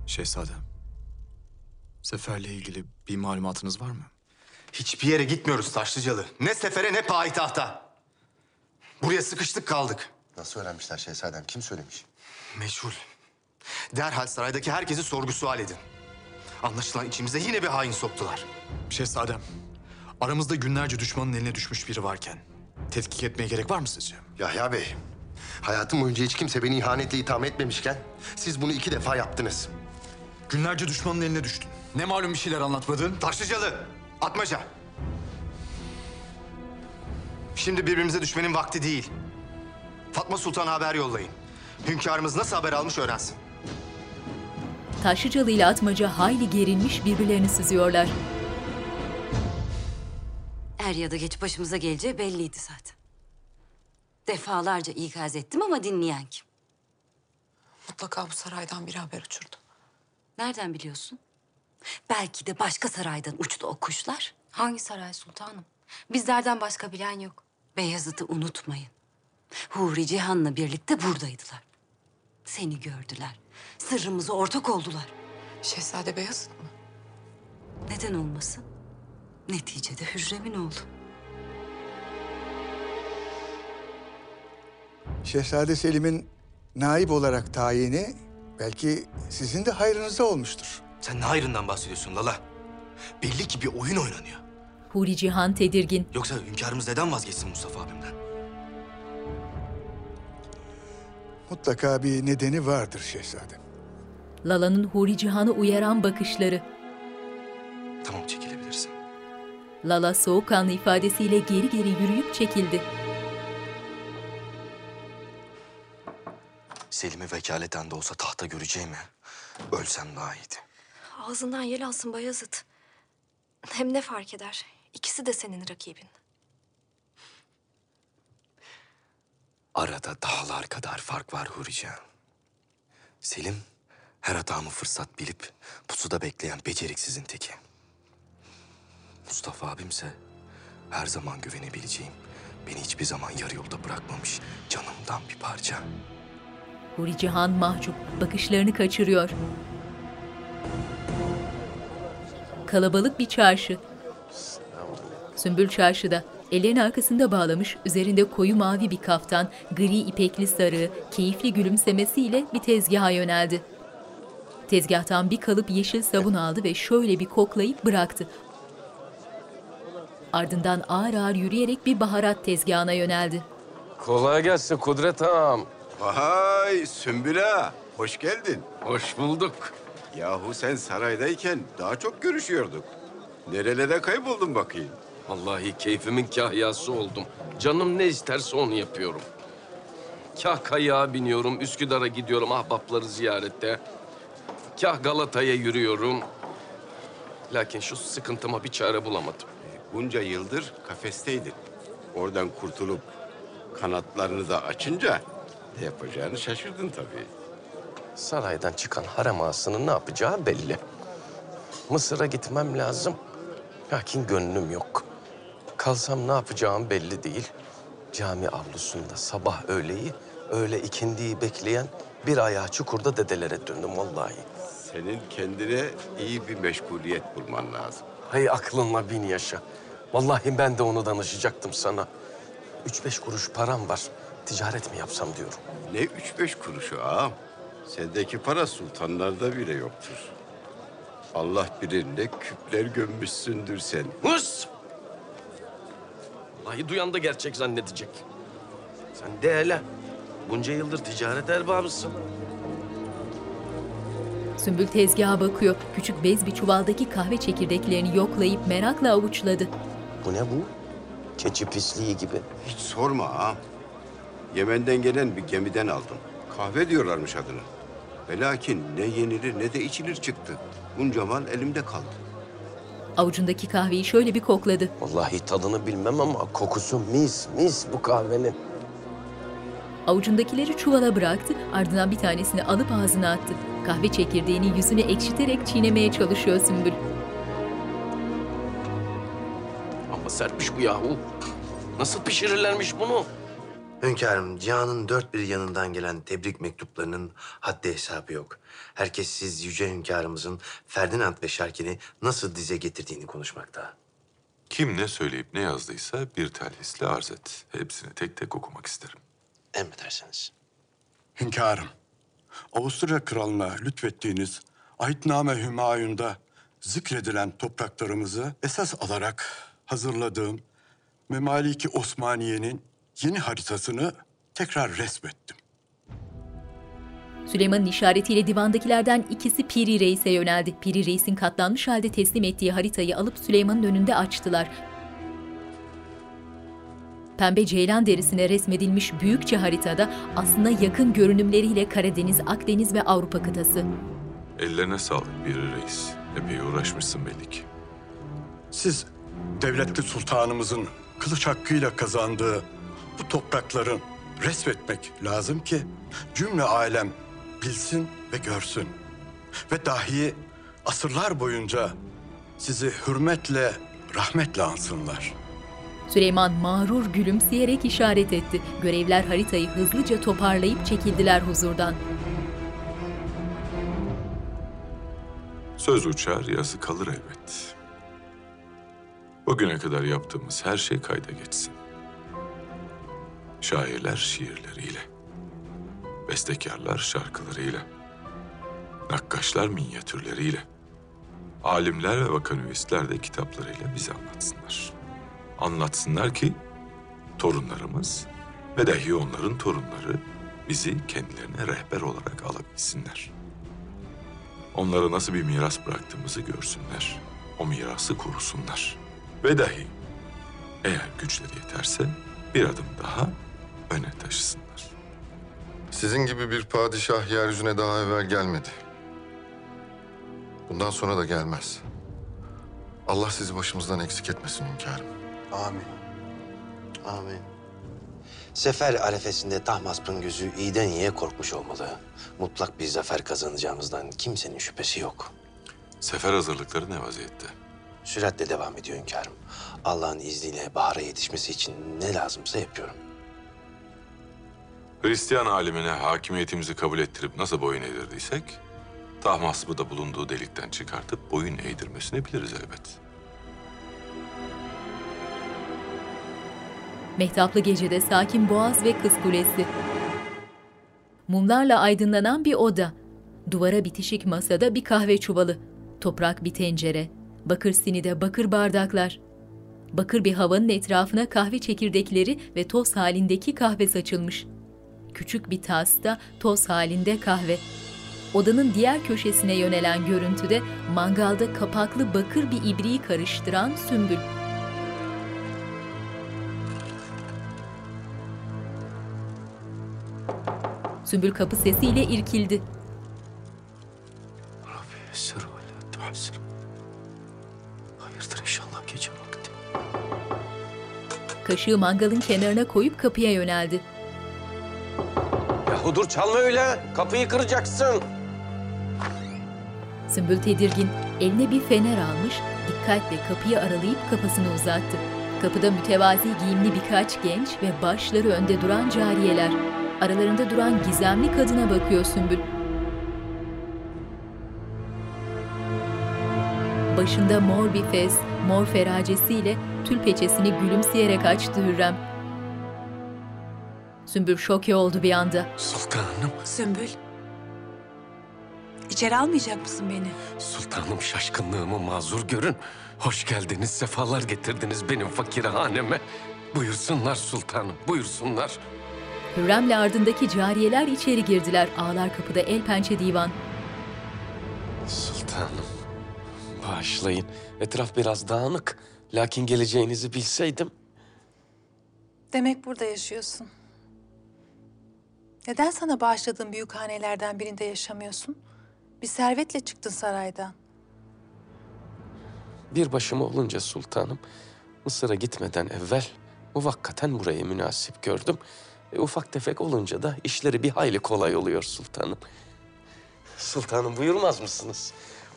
Şehzadem. Seferle ilgili bir malumatınız var mı? Hiçbir yere gitmiyoruz Taşlıcalı. Ne sefere ne payitahta. Buraya sıkıştık kaldık. Nasıl öğrenmişler şehzadem? Kim söylemiş? Meşhur. Derhal saraydaki herkesi sorgu sual edin. Anlaşılan içimize yine bir hain soktular. Şehzadem, aramızda günlerce düşmanın eline düşmüş biri varken tetkik etmeye gerek var mı sizce? Yahya Bey, hayatım boyunca hiç kimse beni ihanetle itham etmemişken siz bunu iki defa yaptınız. Günlerce düşmanın eline düştün. Ne malum bir şeyler anlatmadın? Taşlıcalı, atmaca. Şimdi birbirimize düşmenin vakti değil. Fatma Sultan'a haber yollayın. Hünkârımız nasıl haber almış öğrensin. Taşlıcalı ile Atmaca hayli gerilmiş birbirlerini süzüyorlar. Er ya da geç başımıza geleceği belliydi zaten. Defalarca ikaz ettim ama dinleyen kim? Mutlaka bu saraydan bir haber uçurdu. Nereden biliyorsun? Belki de başka saraydan uçtu o kuşlar. Hangi saray sultanım? Bizlerden başka bilen yok. Beyazıt'ı unutmayın. Huri Cihan'la birlikte buradaydılar. Seni gördüler. Sırrımıza ortak oldular. Şehzade Beyazıt mı? Neden olmasın? Neticede Hürrem'in oğlu. Şehzade Selim'in naip olarak tayini belki sizin de hayrınıza olmuştur. Sen ne hayrından bahsediyorsun Lala? Belli ki bir oyun oynanıyor. Huri Cihan tedirgin. Yoksa hünkârımız neden vazgeçsin Mustafa abimden? Mutlaka bir nedeni vardır şehzadem. Lala'nın Huri Cihan'ı uyaran bakışları. Tamam çekilebilirsin. Lala soğukkanlı ifadesiyle geri geri yürüyüp çekildi. Selim'i vekaleten de olsa tahta göreceğimi ölsem daha iyiydi. Ağzından yel alsın Bayezid. Hem ne fark eder? İkisi de senin rakibin. Arada dağlar kadar fark var Hurice. Selim her hatamı fırsat bilip pusuda bekleyen beceriksizin teki. Mustafa abimse her zaman güvenebileceğim, beni hiçbir zaman yarı yolda bırakmamış canımdan bir parça. Huri Cihan mahcup, bakışlarını kaçırıyor. Kalabalık bir çarşı. Sümbül çarşıda. Ellerini arkasında bağlamış, üzerinde koyu mavi bir kaftan, gri ipekli sarığı, keyifli gülümsemesiyle bir tezgaha yöneldi. Tezgahtan bir kalıp yeşil sabun aldı ve şöyle bir koklayıp bıraktı. Ardından ağır ağır yürüyerek bir baharat tezgahına yöneldi. Kolay gelsin Kudret ağam. Vay Sümbüla, hoş geldin. Hoş bulduk. Yahu sen saraydayken daha çok görüşüyorduk. Nerelere kayboldun bakayım? Vallahi keyfimin kahyası oldum. Canım ne isterse onu yapıyorum. Kah kayağa biniyorum, Üsküdar'a gidiyorum ahbapları ziyarette. Kah Galata'ya yürüyorum. Lakin şu sıkıntıma bir çare bulamadım. Bunca yıldır kafesteydin. Oradan kurtulup kanatlarını da açınca ne yapacağını şaşırdın tabii. Saraydan çıkan harem ağasının ne yapacağı belli. Mısır'a gitmem lazım. Lakin gönlüm yok. Kalsam ne yapacağım belli değil. Cami avlusunda sabah öğleyi, öğle ikindiyi bekleyen bir ayağı çukurda dedelere döndüm vallahi. Senin kendine iyi bir meşguliyet bulman lazım. Hay aklınla bin yaşa. Vallahi ben de onu danışacaktım sana. Üç beş kuruş param var. Ticaret mi yapsam diyorum. Ne üç beş kuruşu ağam. Sendeki para sultanlarda bile yoktur. Allah bilir ne küpler gömmüşsündür sen. Hıs! Vallahi duyan da gerçek zannedecek. Sen de hele. Bunca yıldır ticaret erbabısın. Sümbül tezgaha bakıyor. Küçük bez bir çuvaldaki kahve çekirdeklerini yoklayıp merakla avuçladı. Bu ne bu? Keçi pisliği gibi. Hiç sorma ağam. Yemen'den gelen bir gemiden aldım. Kahve diyorlarmış adına. Ve lakin ne yenilir ne de içilir çıktı. Bunca mal elimde kaldı. Avucundaki kahveyi şöyle bir kokladı. Vallahi tadını bilmem ama kokusu mis mis bu kahvenin. Avucundakileri çuvala bıraktı, ardından bir tanesini alıp ağzına attı. Kahve çekirdeğini yüzüne ekşiterek çiğnemeye çalışıyor Sümbül. Ama sertmiş bu yahu. Nasıl pişirirlermiş bunu? Hünkârım, cihanın dört bir yanından gelen tebrik mektuplarının haddi hesabı yok. Herkes siz yüce hünkârımızın Ferdinand ve Şarkin'i nasıl dize getirdiğini konuşmakta. Kim ne söyleyip ne yazdıysa bir telhisle arz et. Hepsini tek tek okumak isterim. Emredersiniz. Hünkârım, Avusturya Kralı'na lütfettiğiniz Ahitname Hümayun'da zikredilen topraklarımızı esas alarak hazırladığım Memaliki Osmaniye'nin yeni haritasını tekrar resmettim. Süleyman'ın işaretiyle divandakilerden ikisi Piri Reis'e yöneldi. Piri Reis'in katlanmış halde teslim ettiği haritayı alıp Süleyman'ın önünde açtılar. Pembe ceylan derisine resmedilmiş büyükçe haritada aslında yakın görünümleriyle Karadeniz, Akdeniz ve Avrupa kıtası. Ellerine sağlık bir reis. Epey uğraşmışsın belli ki. Siz devletli sultanımızın kılıç hakkıyla kazandığı bu toprakların resmetmek lazım ki cümle alem bilsin ve görsün. Ve dahi asırlar boyunca sizi hürmetle, rahmetle ansınlar. Süleyman mağrur gülümseyerek işaret etti. Görevler haritayı hızlıca toparlayıp çekildiler huzurdan. Söz uçar, yazı kalır elbet. Bugüne kadar yaptığımız her şey kayda geçsin. Şairler şiirleriyle, bestekarlar şarkılarıyla, nakkaşlar minyatürleriyle, alimler ve vakanüvistler de kitaplarıyla bize anlatsınlar. Anlatsınlar ki torunlarımız ve dahi onların torunları bizi kendilerine rehber olarak alabilsinler. Onlara nasıl bir miras bıraktığımızı görsünler. o mirası korusunlar. Ve dahi eğer güçleri yeterse bir adım daha öne taşısınlar. Sizin gibi bir padişah yeryüzüne daha evvel gelmedi. Bundan sonra da gelmez. Allah sizi başımızdan eksik etmesin hünkârım. Amin. Amin. Sefer arefesinde Tahmasp'ın gözü iyiden iyiye korkmuş olmalı. Mutlak bir zafer kazanacağımızdan kimsenin şüphesi yok. Sefer hazırlıkları ne vaziyette? Süratle devam ediyor hünkârım. Allah'ın izniyle bahara yetişmesi için ne lazımsa yapıyorum. Hristiyan alimine hakimiyetimizi kabul ettirip nasıl boyun eğdirdiysek... ...Tahmasp'ı da bulunduğu delikten çıkartıp boyun eğdirmesini biliriz elbet. Mehtaplı gecede sakin boğaz ve kız kulesi. Mumlarla aydınlanan bir oda. Duvara bitişik masada bir kahve çuvalı. Toprak bir tencere. Bakır sinide bakır bardaklar. Bakır bir havanın etrafına kahve çekirdekleri ve toz halindeki kahve saçılmış. Küçük bir tasta toz halinde kahve. Odanın diğer köşesine yönelen görüntüde mangalda kapaklı bakır bir ibriği karıştıran sümbül. Sümbül kapı sesiyle irkildi. Hayırdır inşallah gece vakti. Kaşığı mangalın kenarına koyup kapıya yöneldi. Yahu dur çalma öyle. Kapıyı kıracaksın. Sümbül tedirgin, eline bir fener almış, dikkatle kapıyı aralayıp kafasını uzattı. Kapıda mütevazi giyimli birkaç genç ve başları önde duran cariyeler. Aralarında duran gizemli kadına bakıyor Sümbül. Başında mor bir fez, mor feracesiyle tül peçesini gülümseyerek açtı Hürrem. Sümbül şoke oldu bir anda. Sultanım. Sümbül. İçeri almayacak mısın beni? Sultanım şaşkınlığımı mazur görün. Hoş geldiniz, sefalar getirdiniz benim fakirhaneme. Buyursunlar sultanım, buyursunlar. Hürrem'le ardındaki cariyeler içeri girdiler. Ağlar kapıda el pençe divan. Sultanım, bağışlayın. Etraf biraz dağınık. Lakin geleceğinizi bilseydim. Demek burada yaşıyorsun. Neden sana bağışladığım büyük hanelerden birinde yaşamıyorsun? Bir servetle çıktın saraydan. Bir başıma olunca sultanım, Mısır'a gitmeden evvel muvakkaten burayı münasip gördüm. E, ufak tefek olunca da işleri bir hayli kolay oluyor sultanım. Sultanım buyurmaz mısınız?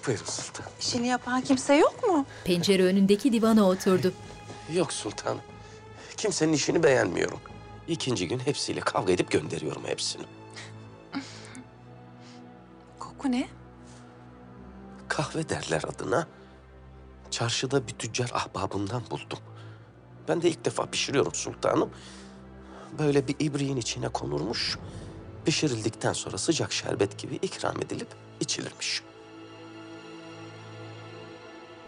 Buyurun sultanım. İşini yapan kimse yok mu? Pencere önündeki divana oturdu. Yok sultanım. Kimsenin işini beğenmiyorum. İkinci gün hepsiyle kavga edip gönderiyorum hepsini. Koku ne? Kahve derler adına. Çarşıda bir tüccar ahbabından buldum. Ben de ilk defa pişiriyorum sultanım. Böyle bir ibriğin içine konurmuş. Pişirildikten sonra sıcak şerbet gibi ikram edilip içilirmiş.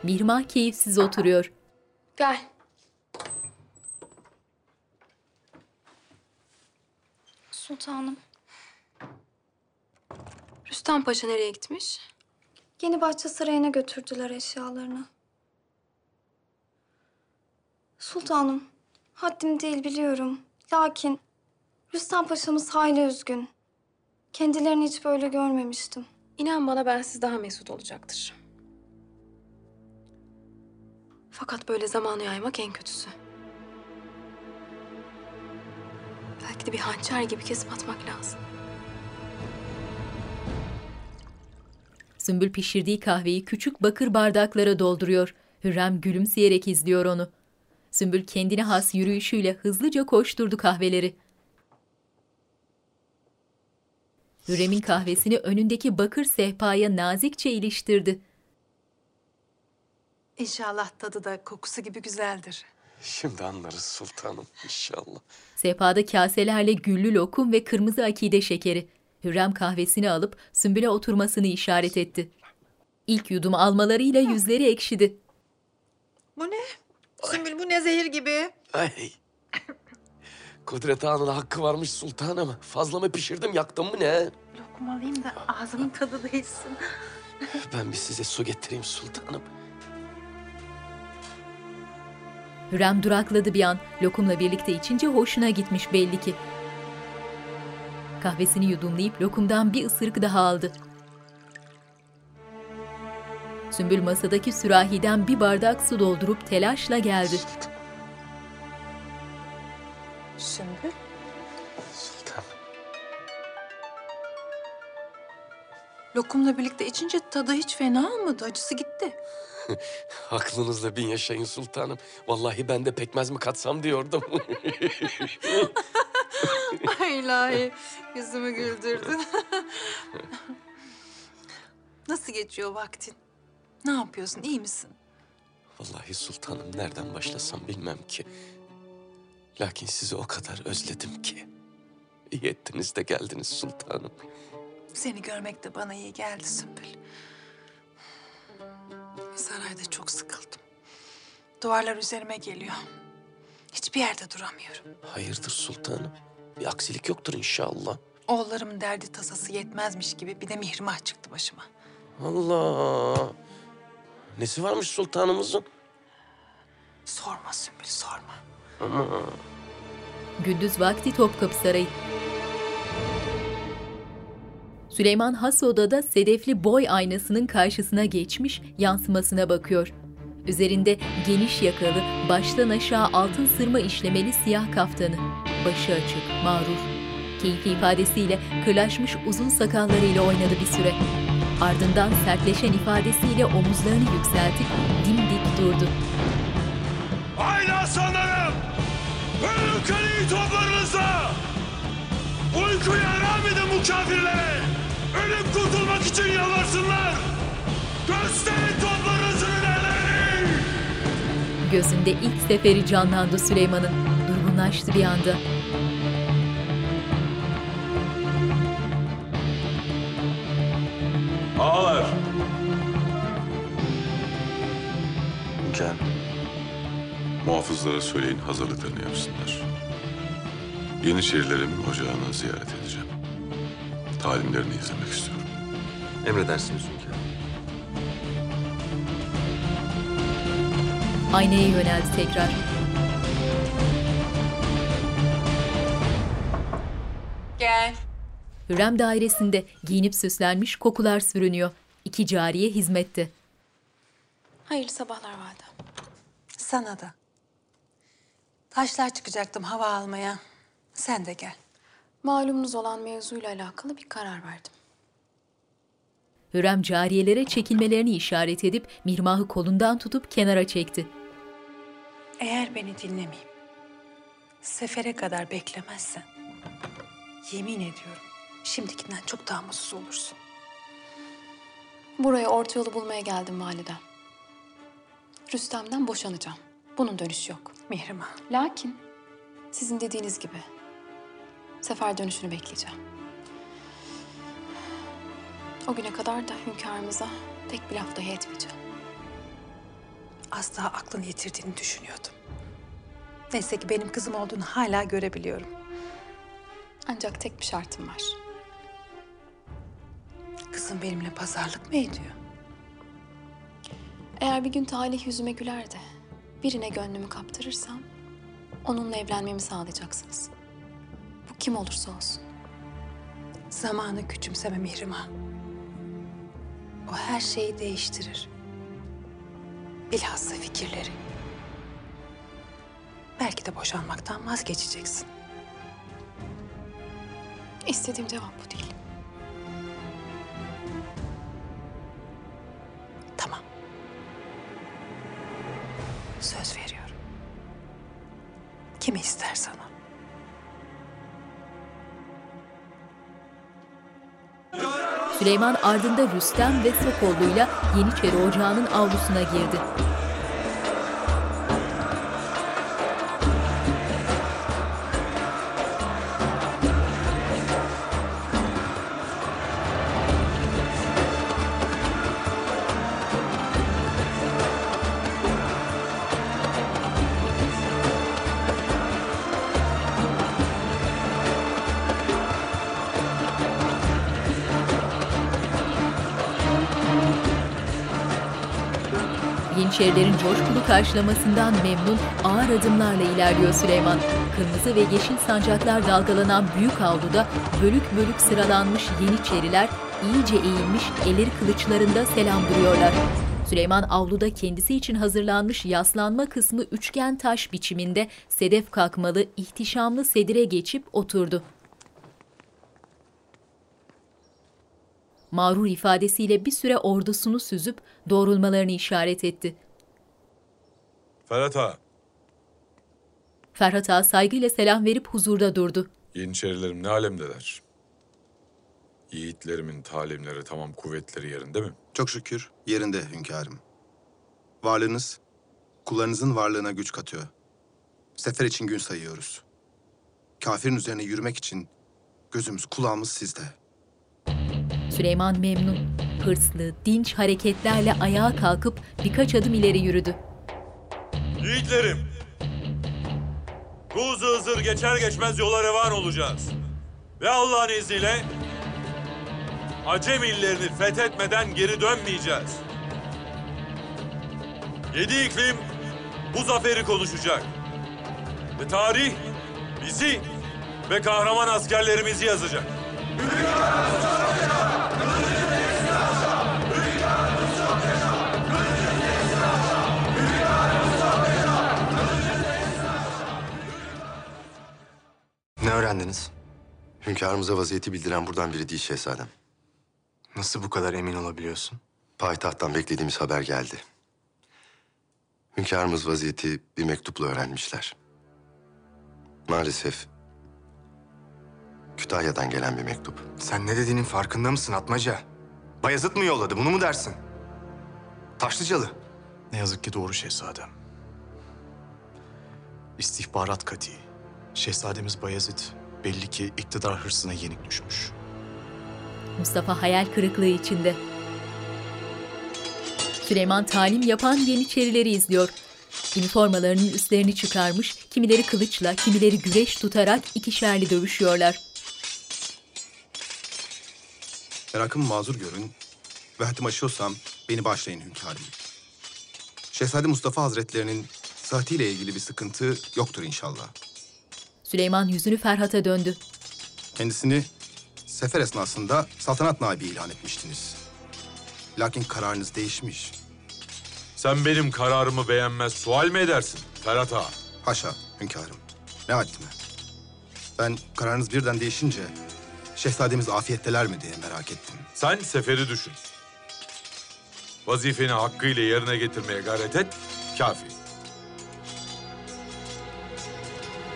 Mihrimah keyifsiz oturuyor. Gel. Sultanım. Rüstem Paşa nereye gitmiş? Yeni Bahçe Sarayı'na götürdüler eşyalarını. Sultanım, haddim değil biliyorum. Lakin Rüstem Paşa'mız hayli üzgün. Kendilerini hiç böyle görmemiştim. İnan bana bensiz daha mesut olacaktır. Fakat böyle zamanı yaymak en kötüsü. Belki de bir hançer gibi kesip atmak lazım. Sümbül pişirdiği kahveyi küçük bakır bardaklara dolduruyor. Hürrem gülümseyerek izliyor onu. Sümbül kendine has yürüyüşüyle hızlıca koşturdu kahveleri. Hürrem'in kahvesini önündeki bakır sehpaya nazikçe iliştirdi. İnşallah tadı da kokusu gibi güzeldir. Şimdi anlarız sultanım inşallah. Sehpada kaselerle güllü lokum ve kırmızı akide şekeri. Hürrem kahvesini alıp Sümbül'e oturmasını işaret etti. İlk yudum almalarıyla yüzleri ekşidi. Bu ne? Sümbül bu ne zehir gibi? Ay. Kudret Ağa'nın hakkı varmış sultanım. Fazla mı pişirdim yaktım mı ne? Lokum alayım da ağzımın tadı değilsin. Ben bir size su getireyim sultanım. Hürrem durakladı bir an. Lokumla birlikte içince hoşuna gitmiş belli ki. Kahvesini yudumlayıp lokumdan bir ısırık daha aldı. Sümbül masadaki sürahiden bir bardak su doldurup telaşla geldi. Sümbül. Sultan. Lokumla birlikte içince tadı hiç fena olmadı. Acısı gitti. (laughs) Aklınızla bin yaşayın sultanım. Vallahi ben de pekmez mi katsam diyordum. (laughs) Ay ilahi. Yüzümü güldürdün. (laughs) Nasıl geçiyor vaktin? Ne yapıyorsun? İyi misin? Vallahi sultanım nereden başlasam bilmem ki. Lakin sizi o kadar özledim ki. İyi ettiniz de geldiniz sultanım. Seni görmek de bana iyi geldi Sümbül. Sarayda çok sıkıldım. Duvarlar üzerime geliyor. Hiçbir yerde duramıyorum. Hayırdır sultanım? Bir aksilik yoktur inşallah. Oğullarımın derdi tasası yetmezmiş gibi bir de mihrimah çıktı başıma. Allah! Nesi varmış sultanımızın? Sorma Sümbül sorma. Ama Gündüz vakti Topkapı Sarayı. Süleyman has odada sedefli boy aynasının karşısına geçmiş, yansımasına bakıyor. Üzerinde geniş yakalı, baştan aşağı altın sırma işlemeli siyah kaftanı. Başı açık, mağrur. Keyifli ifadesiyle kırlaşmış uzun sakallarıyla oynadı bir süre. Ardından sertleşen ifadesiyle omuzlarını yükseltip dimdik durdu. Haydi aslanlarım! Ölüm kaleyi toplarınızda! Uykuya haram edin bu kafirlere! Ölüp kurtulmak için yalvarsınlar! Gösterin toplarınızın ilerlerini! Gözünde ilk seferi canlandı Süleyman'ın. Durgunlaştı bir anda. Ağalar! Hünkârım. Muhafızlara söyleyin hazırlıklarını yapsınlar. Yeniçerilerin ocağını ziyaret edeceğim. Talimlerini izlemek istiyorum. Emredersiniz hünkârım. Aynaya yöneldi tekrar. Gel. Hürrem dairesinde giyinip süslenmiş kokular sürünüyor. İki cariye hizmette. Hayırlı sabahlar validem. Sana da. Taşlar çıkacaktım hava almaya. Sen de gel. Malumunuz olan mevzuyla alakalı bir karar verdim. Hürrem cariyelere çekilmelerini işaret edip Mirmah'ı kolundan tutup kenara çekti. Eğer beni dinlemeyip sefere kadar beklemezsen yemin ediyorum şimdikinden çok daha mutsuz olursun. Buraya orta yolu bulmaya geldim validem. Rüstem'den boşanacağım. Bunun dönüşü yok. Mihrimah. Lakin sizin dediğiniz gibi sefer dönüşünü bekleyeceğim. O güne kadar da hünkârımıza tek bir laf dahi etmeyeceğim. Az daha aklını yitirdiğini düşünüyordum. Neyse ki benim kızım olduğunu hala görebiliyorum. Ancak tek bir şartım var. Kızım benimle pazarlık mı ediyor? Eğer bir gün talih yüzüme güler de birine gönlümü kaptırırsam onunla evlenmemi sağlayacaksınız. Kim olursa olsun. Zamanı küçümseme Mihrimah. O her şeyi değiştirir. Bilhassa fikirleri. Belki de boşanmaktan vazgeçeceksin. İstediğim cevap bu değil. Tamam. Söz veriyorum. Kimi istersen o. Süleyman ardında Rüstem ve Sokollu'yla Yeniçeri Ocağı'nın avlusuna girdi. Yeniçerilerin coşkulu karşılamasından memnun ağır adımlarla ilerliyor Süleyman. Kırmızı ve yeşil sancaklar dalgalanan büyük avluda bölük bölük sıralanmış Yeniçeriler iyice eğilmiş elleri kılıçlarında selam duruyorlar. Süleyman avluda kendisi için hazırlanmış yaslanma kısmı üçgen taş biçiminde sedef kalkmalı ihtişamlı sedire geçip oturdu. Mağrur ifadesiyle bir süre ordusunu süzüp doğrulmalarını işaret etti. Ferhat Ağa, Ferhat Ağa saygıyla selam verip huzurda durdu. Yeniçerilerim ne alemdeler? Yiğitlerimin talimleri tamam kuvvetleri yerinde mi? Çok şükür yerinde hünkârım. Varlığınız kullarınızın varlığına güç katıyor. Sefer için gün sayıyoruz. Kafirin üzerine yürümek için gözümüz kulağımız sizde. Süleyman memnun, hırslı, dinç hareketlerle ayağa kalkıp birkaç adım ileri yürüdü. Yiğitlerim. Hızı hızır geçer geçmez yola revan olacağız. Ve Allah'ın izniyle Acem illerini fethetmeden geri dönmeyeceğiz. Yedi iklim bu zaferi konuşacak. Ve tarih bizi ve kahraman askerlerimizi yazacak. Ne öğrendiniz? Hünkârımıza vaziyeti bildiren buradan biri değil şehzadem. Nasıl bu kadar emin olabiliyorsun? Payitahttan beklediğimiz haber geldi. Hünkârımız vaziyeti bir mektupla öğrenmişler. Maalesef Kütahya'dan gelen bir mektup. Sen ne dediğinin farkında mısın Atmaca? Bayezid mi yolladı bunu mu dersin? Taşlıcalı. Ne yazık ki doğru şehzadem. İstihbarat kati. Şehzademiz Bayezid belli ki iktidar hırsına yenik düşmüş. Mustafa hayal kırıklığı içinde. Süleyman talim yapan Yeniçerileri izliyor. Üniformalarının üstlerini çıkarmış, kimileri kılıçla, kimileri güreş tutarak ikişerli dövüşüyorlar. Merakımı mazur görün ve hatim aşıyorsam beni başlayın hünkârım. Şehzade Mustafa Hazretlerinin sıhhatiyle ilgili bir sıkıntı yoktur inşallah. Süleyman yüzünü Ferhat'a döndü. Kendisini sefer esnasında saltanat naibi ilan etmiştiniz. Lakin kararınız değişmiş. Sen benim kararımı beğenmez sual mi edersin Ferhat Ağa? Haşa hünkârım. Ne haddime. Ben kararınız birden değişince şehzademiz afiyetteler mi diye merak ettim. Sen seferi düşün. Vazifeni hakkıyla yerine getirmeye gayret et, kafi.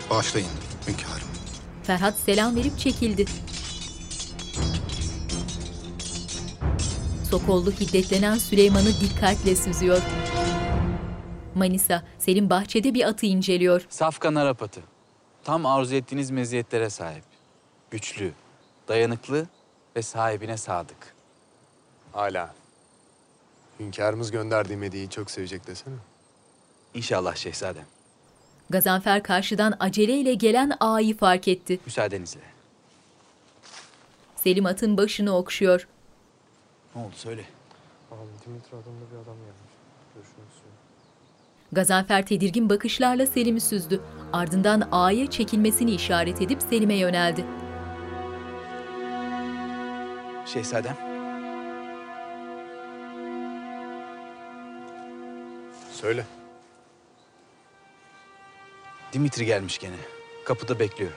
Bağışlayın hünkârım. Ferhat selam verip çekildi. Sokollu hiddetlenen Süleyman'ı dikkatle süzüyor. Manisa, Selim bahçede bir atı inceliyor. Safkan Arap atı. Tam arzu ettiğiniz meziyetlere sahip. Güçlü, dayanıklı ve sahibine sadık. Hala. Hünkârımız gönderdiğim hediyeyi çok sevecek desene. İnşallah şehzadem. Gazanfer karşıdan aceleyle gelen ağayı fark etti. Müsaadenizle. Selim atın başını okşuyor. Ne oldu söyle. Abi Dimitri adında bir adam gelmiş. Görüşmek istiyorum. Gazanfer tedirgin bakışlarla Selim'i süzdü. Ardından ağaya çekilmesini işaret edip Selim'e yöneldi. Şehzadem. Söyle. Dimitri gelmiş gene. Kapıda bekliyor.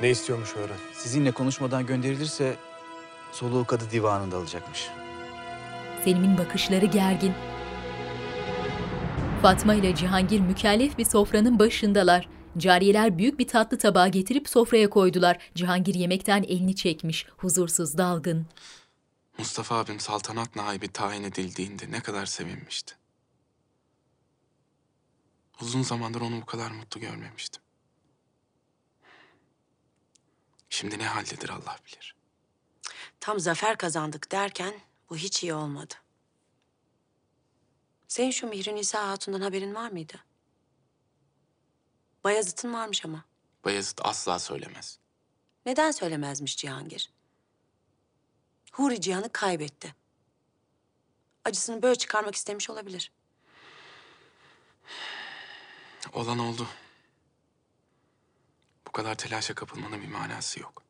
Ne istiyormuş öğren. Sizinle konuşmadan gönderilirse soluğu kadı divanında alacakmış. Selim'in bakışları gergin. Fatma ile Cihangir mükellef bir sofranın başındalar. Cariyeler büyük bir tatlı tabağı getirip sofraya koydular. Cihangir yemekten elini çekmiş, huzursuz, dalgın. Mustafa abim saltanat naibi tayin edildiğinde ne kadar sevinmişti. Uzun zamandır onu bu kadar mutlu görmemiştim. Şimdi ne haldedir Allah bilir. Tam zafer kazandık derken bu hiç iyi olmadı. Senin şu Mihri Nisa Hatun'dan haberin var mıydı? Bayezid'in varmış ama. Bayezid asla söylemez. Neden söylemezmiş Cihangir? Huri Cihan'ı kaybetti. Acısını böyle çıkarmak istemiş olabilir. Olan oldu. Bu kadar telaşa kapılmanın bir manası yok.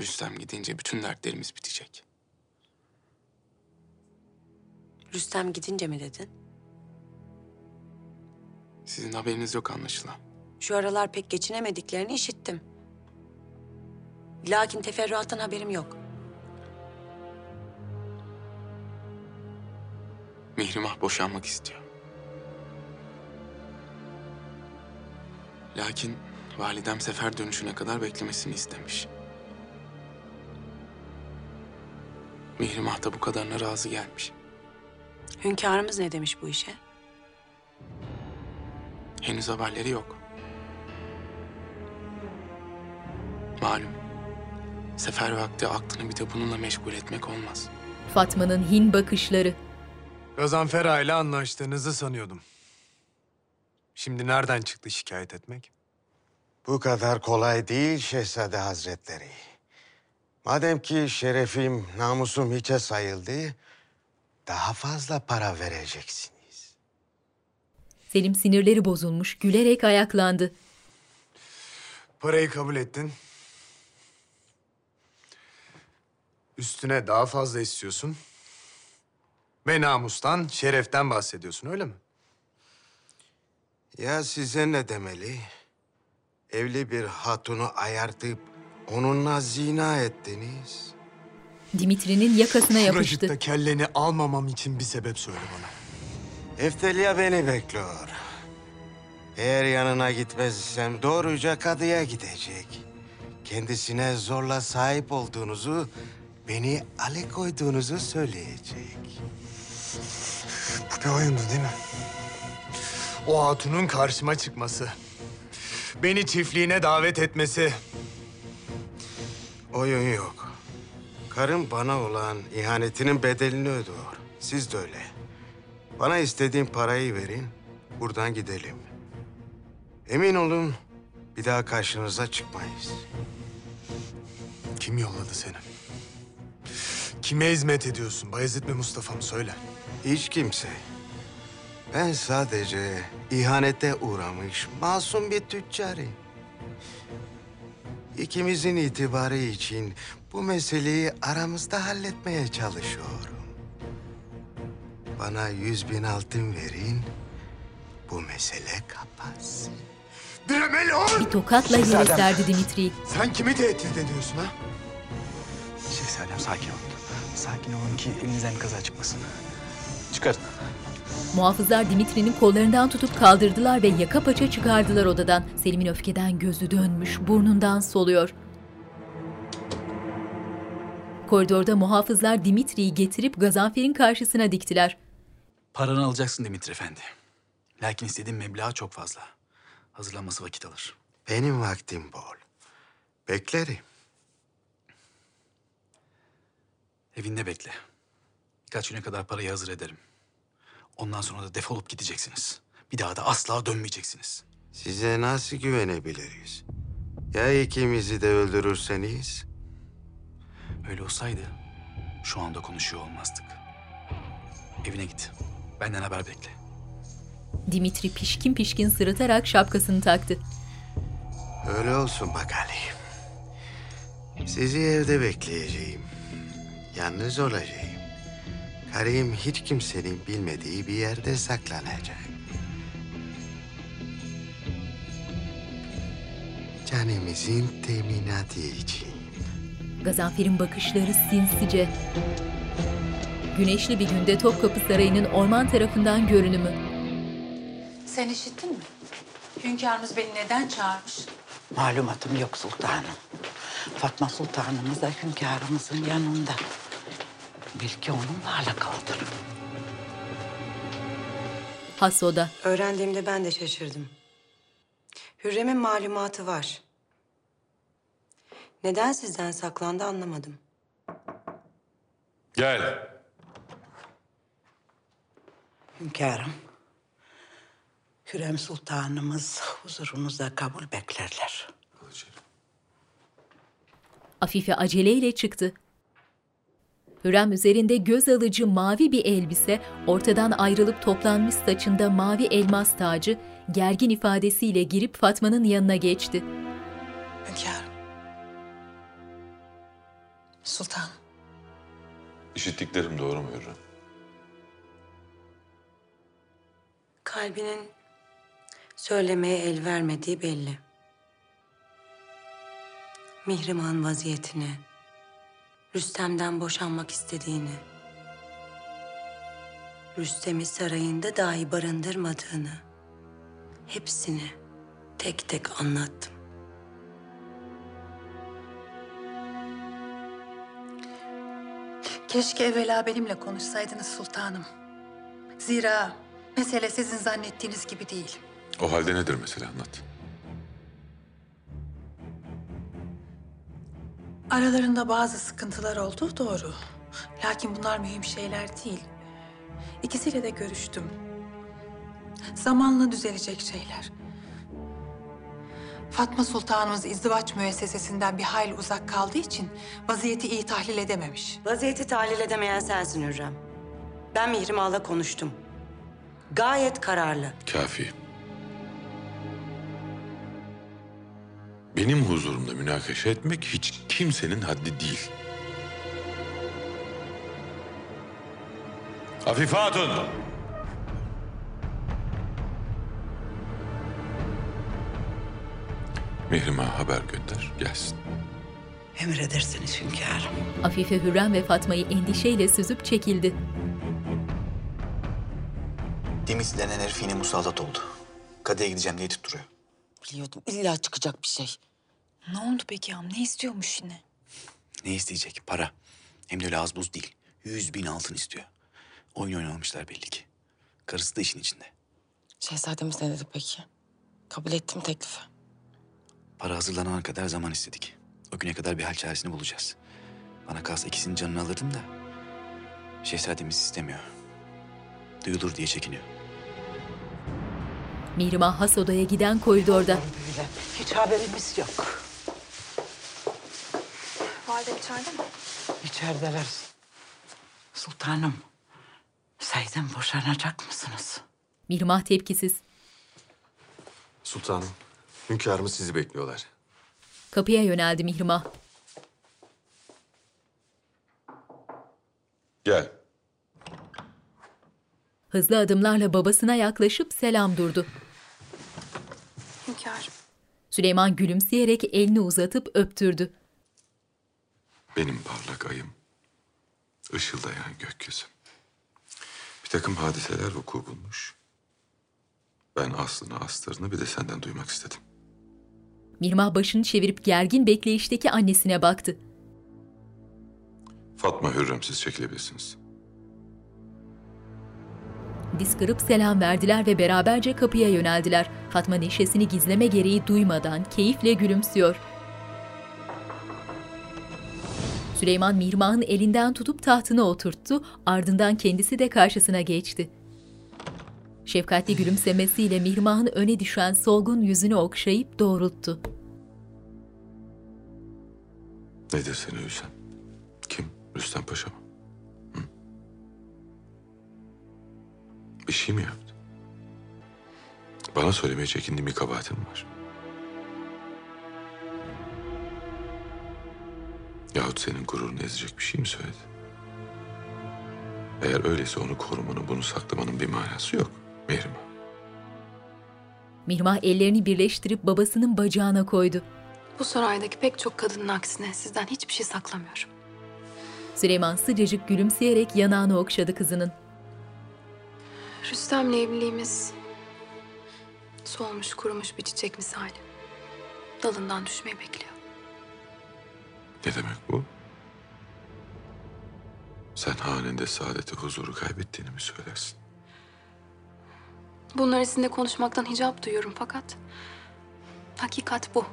Rüstem gidince bütün dertlerimiz bitecek. Rüstem gidince mi dedin? Sizin haberiniz yok anlaşılan. Şu aralar pek geçinemediklerini işittim. Lakin teferruattan haberim yok. Mihrimah boşanmak istiyor. Lakin validem sefer dönüşüne kadar beklemesini istemiş. Mihrimah da bu kadarına razı gelmiş. Hünkârımız ne demiş bu işe? Henüz haberleri yok. Malum. Sefer vakti aklını bir de bununla meşgul etmek olmaz. Fatma'nın hin bakışları. Gazanfera ile anlaştığınızı sanıyordum. Şimdi nereden çıktı şikayet etmek? Bu kadar kolay değil Şehzade Hazretleri. Madem ki şerefim, namusum hiçe sayıldı, daha fazla para vereceksin. Selim sinirleri bozulmuş, gülerek ayaklandı. Parayı kabul ettin. Üstüne daha fazla istiyorsun. Ve namustan, şereften bahsediyorsun öyle mi? Ya size ne demeli? Evli bir hatunu ayartıp onunla zina ettiniz. Dimitri'nin yakasına yapıştı. Şuracıkta kelleni almamam için bir sebep söyle bana. Eftelya beni bekliyor. Eğer yanına gitmezsem doğruca kadıya gidecek. Kendisine zorla sahip olduğunuzu, beni alıkoyduğunuzu söyleyecek. Bu bir oyundu değil mi? O hatunun karşıma çıkması. Beni çiftliğine davet etmesi. Oyun yok. Karım bana olan ihanetinin bedelini ödüyor. Siz de öyle. Bana istediğin parayı verin, buradan gidelim. Emin olun, bir daha karşınıza çıkmayız. Kim yolladı seni? Kime hizmet ediyorsun? Bayezid mi Mustafa mı? Söyle. Hiç kimse. Ben sadece ihanete uğramış masum bir tüccarım. İkimizin itibarı için bu meseleyi aramızda halletmeye çalışıyorum. Bana yüz bin altın verin, bu mesele kapansın. Diremeli ol! Bir tokatla yere serdi Dimitri'yi. Sen kimi tehdit ediyorsun ha? Şehzadem sakin olun. Sakin olun ki elinizden kaza çıkmasın. Çıkarın. Muhafızlar Dimitri'nin kollarından tutup kaldırdılar ve yaka paça çıkardılar odadan. Selim'in öfkeden gözü dönmüş, burnundan soluyor. Koridorda muhafızlar Dimitri'yi getirip Gazanfer'in karşısına diktiler. Paranı alacaksın Dimitri Efendi. Lakin istediğin meblağ çok fazla. Hazırlanması vakit alır. Benim vaktim bol. Beklerim. Evinde bekle. Birkaç güne kadar parayı hazır ederim. Ondan sonra da defolup gideceksiniz. Bir daha da asla dönmeyeceksiniz. Size nasıl güvenebiliriz? Ya ikimizi de öldürürseniz? Öyle olsaydı şu anda konuşuyor olmazdık. Evine git. Benden haber bekle. Dimitri pişkin pişkin sırıtarak şapkasını taktı. Öyle olsun bakalım. Sizi evde bekleyeceğim. Yalnız olacağım. Karım hiç kimsenin bilmediği bir yerde saklanacak. Canımızın teminatı için. Gazanfer'in bakışları sinsice. Güneşli bir günde Topkapı Sarayı'nın orman tarafından görünümü. Sen işittin mi? Hünkârımız beni neden çağırmış? Malumatım yok sultanım. Fatma sultanımız da hünkârımızın yanında. Belki onunla alakalıdır. Hasoda. Öğrendiğimde ben de şaşırdım. Hürrem'in malumatı var. Neden sizden saklandı anlamadım. Gel. Hünkârım. Hürrem sultanımız huzurunuzda kabul beklerler. Afife aceleyle çıktı. Hürrem üzerinde göz alıcı mavi bir elbise, ortadan ayrılıp toplanmış saçında mavi elmas tacı, gergin ifadesiyle girip Fatma'nın yanına geçti. Hünkârım. Sultanım. İşittiklerim doğru mu Hürrem? Kalbinin söylemeye el vermediği belli. Mihrimah'ın vaziyetini, Rüstem'den boşanmak istediğini, Rüstem'i sarayında dahi barındırmadığını, hepsini tek tek anlattım. Keşke evvela benimle konuşsaydınız sultanım. Zira mesele sizin zannettiğiniz gibi değil. O halde nedir mesele anlat. Aralarında bazı sıkıntılar oldu doğru. Lakin bunlar mühim şeyler değil. İkisiyle de görüştüm. Zamanla düzelecek şeyler. Fatma Sultanımız izdivaç müessesesinden bir hayli uzak kaldığı için vaziyeti iyi tahlil edememiş. Vaziyeti tahlil edemeyen sensin Hürrem. Ben Mihrimah'la konuştum. Gayet kararlı. Kafi. Benim huzurumda münakaşa etmek hiç kimsenin haddi değil. Afife Hatun! Mihrimah'a haber gönder, gelsin. Emredersiniz hünkârım. Afife Hürrem ve Fatma'yı endişeyle süzüp çekildi. Demis denen herif yine musallat oldu. Kadıya gideceğim diye tutturuyor. Biliyordum illa çıkacak bir şey. Ne oldu peki am? Ne istiyormuş yine? Ne isteyecek? Para. Hem de öyle az buz değil. Yüz bin altın istiyor. Oyun oynamışlar belli ki. Karısı da işin içinde. Şehzademiz ne dedi peki? Kabul ettim teklifi. Para hazırlanana kadar zaman istedik. O güne kadar bir hal çaresini bulacağız. Bana kalsa ikisinin canını alırdım da... ...şehzademiz istemiyor. Duyulur diye çekiniyor. Mihrimah has odaya giden koridorda. Hiç haberimiz yok. Valide içeride mi? İçerideler. Sultanım, Said'den boşanacak mısınız? Mihrimah tepkisiz. Sultanım, hünkârımız sizi bekliyorlar. Kapıya yöneldi Mihrimah. Gel. Hızlı adımlarla babasına yaklaşıp selam durdu. Hünkârım. Süleyman gülümseyerek elini uzatıp öptürdü. Benim parlak ayım, ışıldayan gökyüzüm. Bir takım hadiseler vuku bulmuş. Ben aslını astarını bir de senden duymak istedim. Mihrimah başını çevirip gergin bekleyişteki annesine baktı. Fatma Hürrem siz çekilebilirsiniz. Diz kırıp selam verdiler ve beraberce kapıya yöneldiler. Fatma neşesini gizleme gereği duymadan keyifle gülümsüyor. Süleyman Mihrimah'ın elinden tutup tahtına oturttu, ardından kendisi de karşısına geçti. Şefkatli gülümsemesiyle Mihrimah'ın öne düşen solgun yüzünü okşayıp doğrulttu. Nedir seni üzen? Kim? Rüstem Paşa mı? Bir şey mi yaptı? Bana söylemeye çekindiğin bir kabahatin mi var? Yahut senin gururunu ezecek bir şey mi söyledi? Eğer öyleyse onu korumanın, bunu saklamanın bir manası yok. Mihrimah. Mihrimah ellerini birleştirip babasının bacağına koydu. Bu saraydaki pek çok kadının aksine sizden hiçbir şey saklamıyorum. Süleyman sıcacık gülümseyerek yanağını okşadı kızının. Rüstem'le evliliğimiz solmuş kurumuş bir çiçek misali. Dalından düşmeyi bekliyor. Ne demek bu? Sen hanende saadeti, huzuru kaybettiğini mi söylersin? Bunlar sizinle konuşmaktan hicap duyuyorum fakat hakikat bu.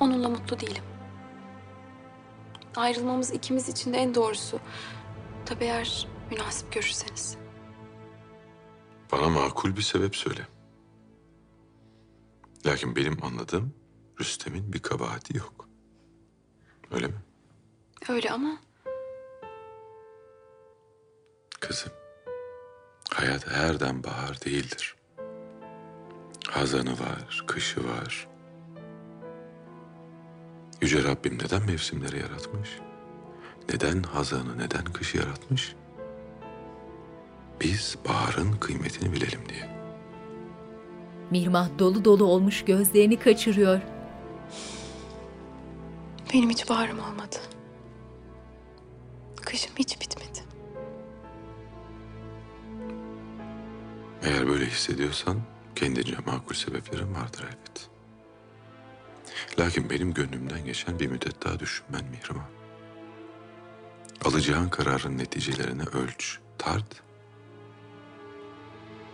Onunla mutlu değilim. Ayrılmamız ikimiz için de en doğrusu. Tabii eğer münasip görürseniz. Bana makul bir sebep söyle. Lakin benim anladığım Rüstem'in bir kabahati yok. Öyle mi? Öyle ama Kızım, hayat herden bahar değildir. Hazanı var, kışı var. Yüce Rabbim neden mevsimleri yaratmış? Neden hazanı, neden kışı yaratmış? Biz baharın kıymetini bilelim diye. Mihrimah dolu dolu olmuş gözlerini kaçırıyor. Benim hiç baharım olmadı. Kışım hiç bitmedi. Eğer böyle hissediyorsan kendince makul sebeplerin vardır elbet. Lakin benim gönlümden geçen bir müddet daha düşünmen Mihrimah. Alacağın kararın neticelerini ölç, tart.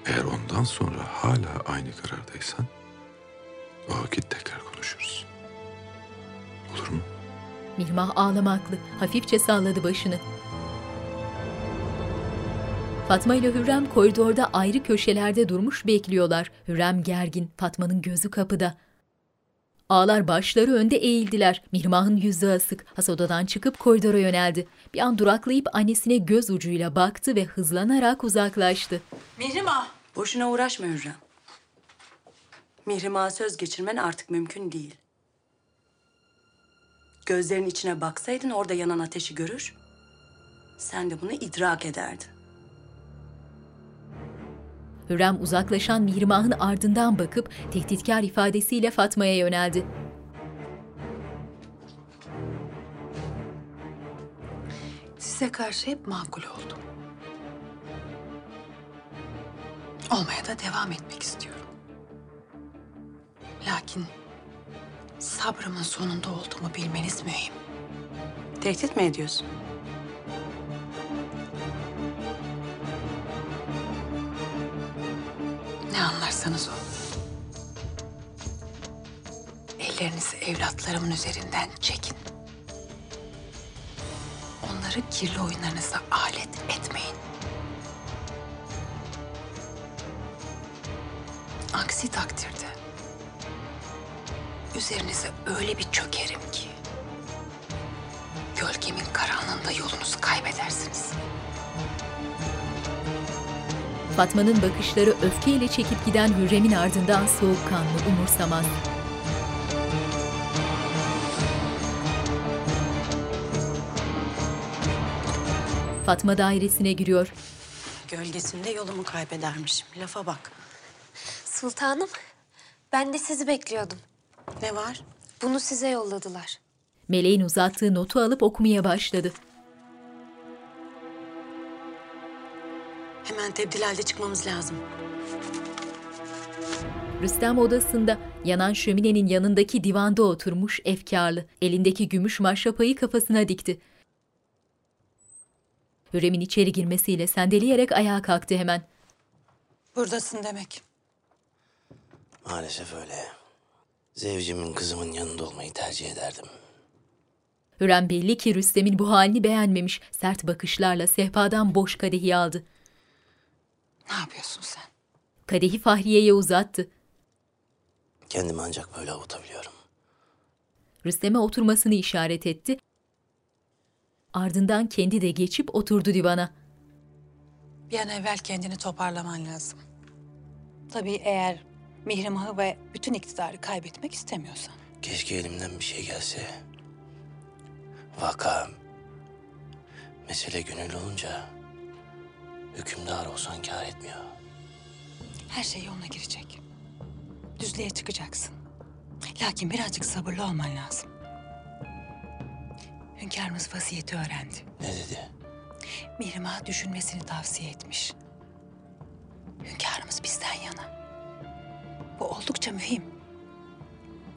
Eğer ondan sonra hala aynı karardaysan o vakit tekrar konuşuruz. Olur mu? Mihrimah ağlamaklı, hafifçe salladı başını. Fatma ile Hürrem koridorda ayrı köşelerde durmuş bekliyorlar. Hürrem gergin, Fatma'nın gözü kapıda. Ağlar başları önde eğildiler. Mihrimah'ın yüzü asık. Has odadan çıkıp koridora yöneldi. Bir an duraklayıp annesine göz ucuyla baktı ve hızlanarak uzaklaştı. Mihrimah. Boşuna uğraşma Hürrem. Mihrimah'a söz geçirmen artık mümkün değil. Gözlerin içine baksaydın orada yanan ateşi görür. Sen de bunu idrak ederdin. Hürrem uzaklaşan Mihrimah'ın ardından bakıp tehditkar ifadesiyle Fatma'ya yöneldi. Size karşı hep makul oldum. Olmaya da devam etmek istiyorum. Lakin sabrımın sonunda olduğumu bilmeniz mühim. Tehdit mi ediyorsun? Ne anlarsanız o. Ellerinizi evlatlarımın üzerinden çekin. Onları kirli oyunlarınıza alet Aksi takdirde üzerinize öyle bir çökerim ki gölgemin karanlığında yolunuzu kaybedersiniz. Fatma'nın bakışları öfkeyle çekip giden Hürrem'in ardından soğukkanlı umursamaz. Fatma dairesine giriyor. Gölgesinde yolumu kaybedermişim. Lafa bak. Sultanım, ben de sizi bekliyordum. Ne var? Bunu size yolladılar. Meleğin uzattığı notu alıp okumaya başladı. Hemen tebdil halde çıkmamız lazım. Rüstem odasında yanan şöminenin yanındaki divanda oturmuş efkarlı. Elindeki gümüş maşrapayı kafasına dikti. Hürrem'in içeri girmesiyle sendeleyerek ayağa kalktı hemen. Buradasın demek. Maalesef öyle. Zevcimin kızımın yanında olmayı tercih ederdim. Hürrem belli ki Rüstem'in bu halini beğenmemiş. Sert bakışlarla sehpadan boş kadehi aldı. Ne yapıyorsun sen? Kadehi Fahriye'ye uzattı. Kendimi ancak böyle avutabiliyorum. Rüstem'e oturmasını işaret etti. Ardından kendi de geçip oturdu divana. Bir an evvel kendini toparlaman lazım. Tabii eğer Mihrimah'ı ve bütün iktidarı kaybetmek istemiyorsan. Keşke elimden bir şey gelse. Vaka. Mesele gönül olunca hükümdar olsan kâr etmiyor. Her şey yoluna girecek. Düzlüğe çıkacaksın. Lakin birazcık sabırlı olman lazım. Hünkârımız vasiyeti öğrendi. Ne dedi? Mihrimah'ı düşünmesini tavsiye etmiş. Hünkârımız bizden yana. Bu oldukça mühim.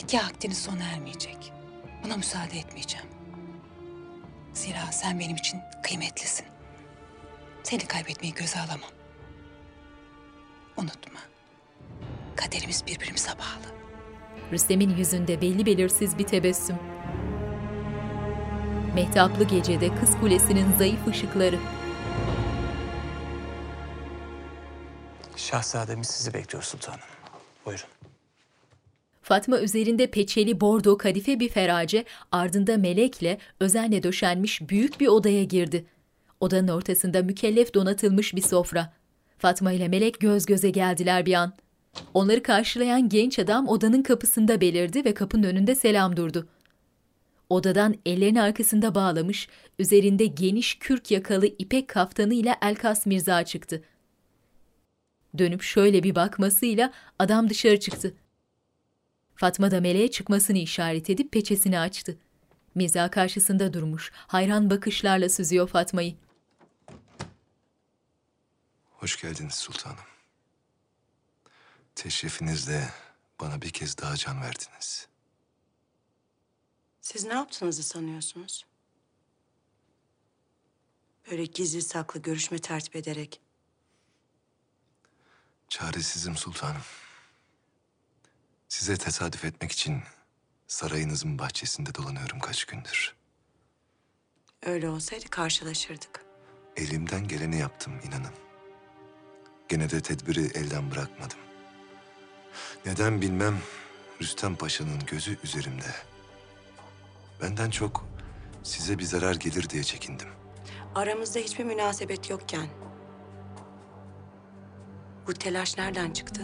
Nikah akdiniz sona ermeyecek. Buna müsaade etmeyeceğim. Zira sen benim için kıymetlisin. Seni kaybetmeyi göze alamam. Unutma. Kaderimiz birbirimize bağlı. Rüstem'in yüzünde belli belirsiz bir tebessüm. Mehtaplı gecede Kız Kulesi'nin zayıf ışıkları. Şahzademiz sizi bekliyor sultanım. Buyurun. Fatma üzerinde peçeli bordo kadife bir ferace, ardında melekle özenle döşenmiş büyük bir odaya girdi. Odanın ortasında mükellef donatılmış bir sofra. Fatma ile Melek göz göze geldiler bir an. Onları karşılayan genç adam odanın kapısında belirdi ve kapının önünde selam durdu. Odadan ellerini arkasında bağlamış, üzerinde geniş kürk yakalı ipek kaftanıyla Elkas Mirza çıktı. Dönüp şöyle bir bakmasıyla adam dışarı çıktı. Fatma da meleğe çıkmasını işaret edip peçesini açtı. Mirza karşısında durmuş, hayran bakışlarla süzüyor Fatma'yı. Hoş geldiniz sultanım. Teşrifinizle bana bir kez daha can verdiniz. Siz ne yaptığınızı sanıyorsunuz? Böyle gizli saklı görüşme tertip ederek. Çaresizim sultanım. Size tesadüf etmek için sarayınızın bahçesinde dolanıyorum kaç gündür. Öyle olsaydı karşılaşırdık. Elimden geleni yaptım inanın. Gene de tedbiri elden bırakmadım. Neden bilmem Rüstem Paşa'nın gözü üzerimde. Benden çok size bir zarar gelir diye çekindim. Aramızda hiçbir münasebet yokken. Bu telaş nereden çıktı?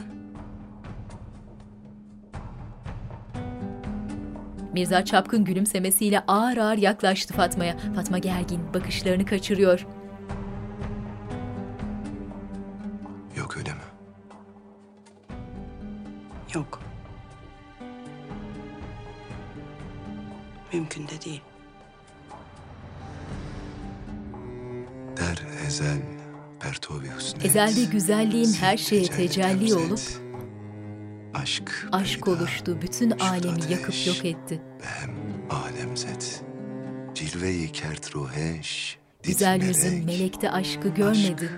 Mirza çapkın gülümsemesiyle ağır ağır yaklaştı Fatma'ya. Fatma gergin, bakışlarını kaçırıyor. Yok öyle mi? Yok. Mümkün de değil. Der ezel. Ezelde güzelliğin her şeye tecelli olup Aşk aşk oluştu, bütün alemi yakıp yok etti. Cilveyi kert ruheş. Güzel yüzün melekte aşkı görmedi.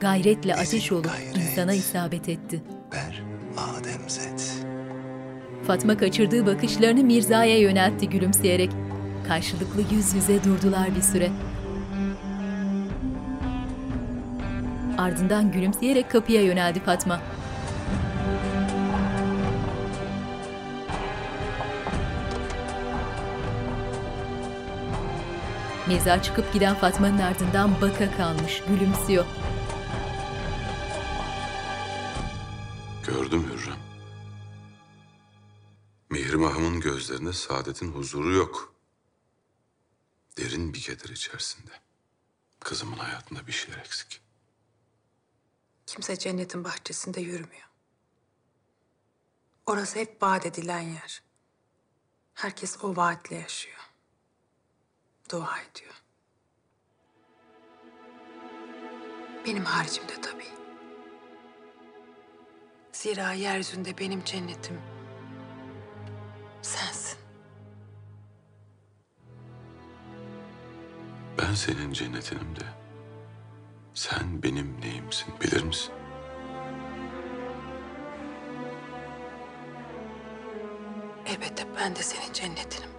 Gayretle ateş olup insana isabet etti. Fatma kaçırdığı bakışlarını Mirza'ya yöneltti gülümseyerek. Karşılıklı yüz yüze durdular bir süre. Ardından gülümseyerek kapıya yöneldi Fatma. Mirza çıkıp giden Fatma'nın ardından baka kalmış, gülümsüyor. Gördüm Hürrem. Mihrimah'ımın gözlerinde saadetin huzuru yok. Derin bir keder içerisinde. Kızımın hayatında bir şeyler eksik. Kimse cennetin bahçesinde yürümüyor. Orası hep vaat edilen yer. Herkes o vaatle yaşıyor. Dua ediyor. Benim haricimde tabii. Zira yeryüzünde benim cennetim sensin. Ben senin cennetinim de. Sen benim neyimsin bilir misin? Elbette ben de senin cennetinim.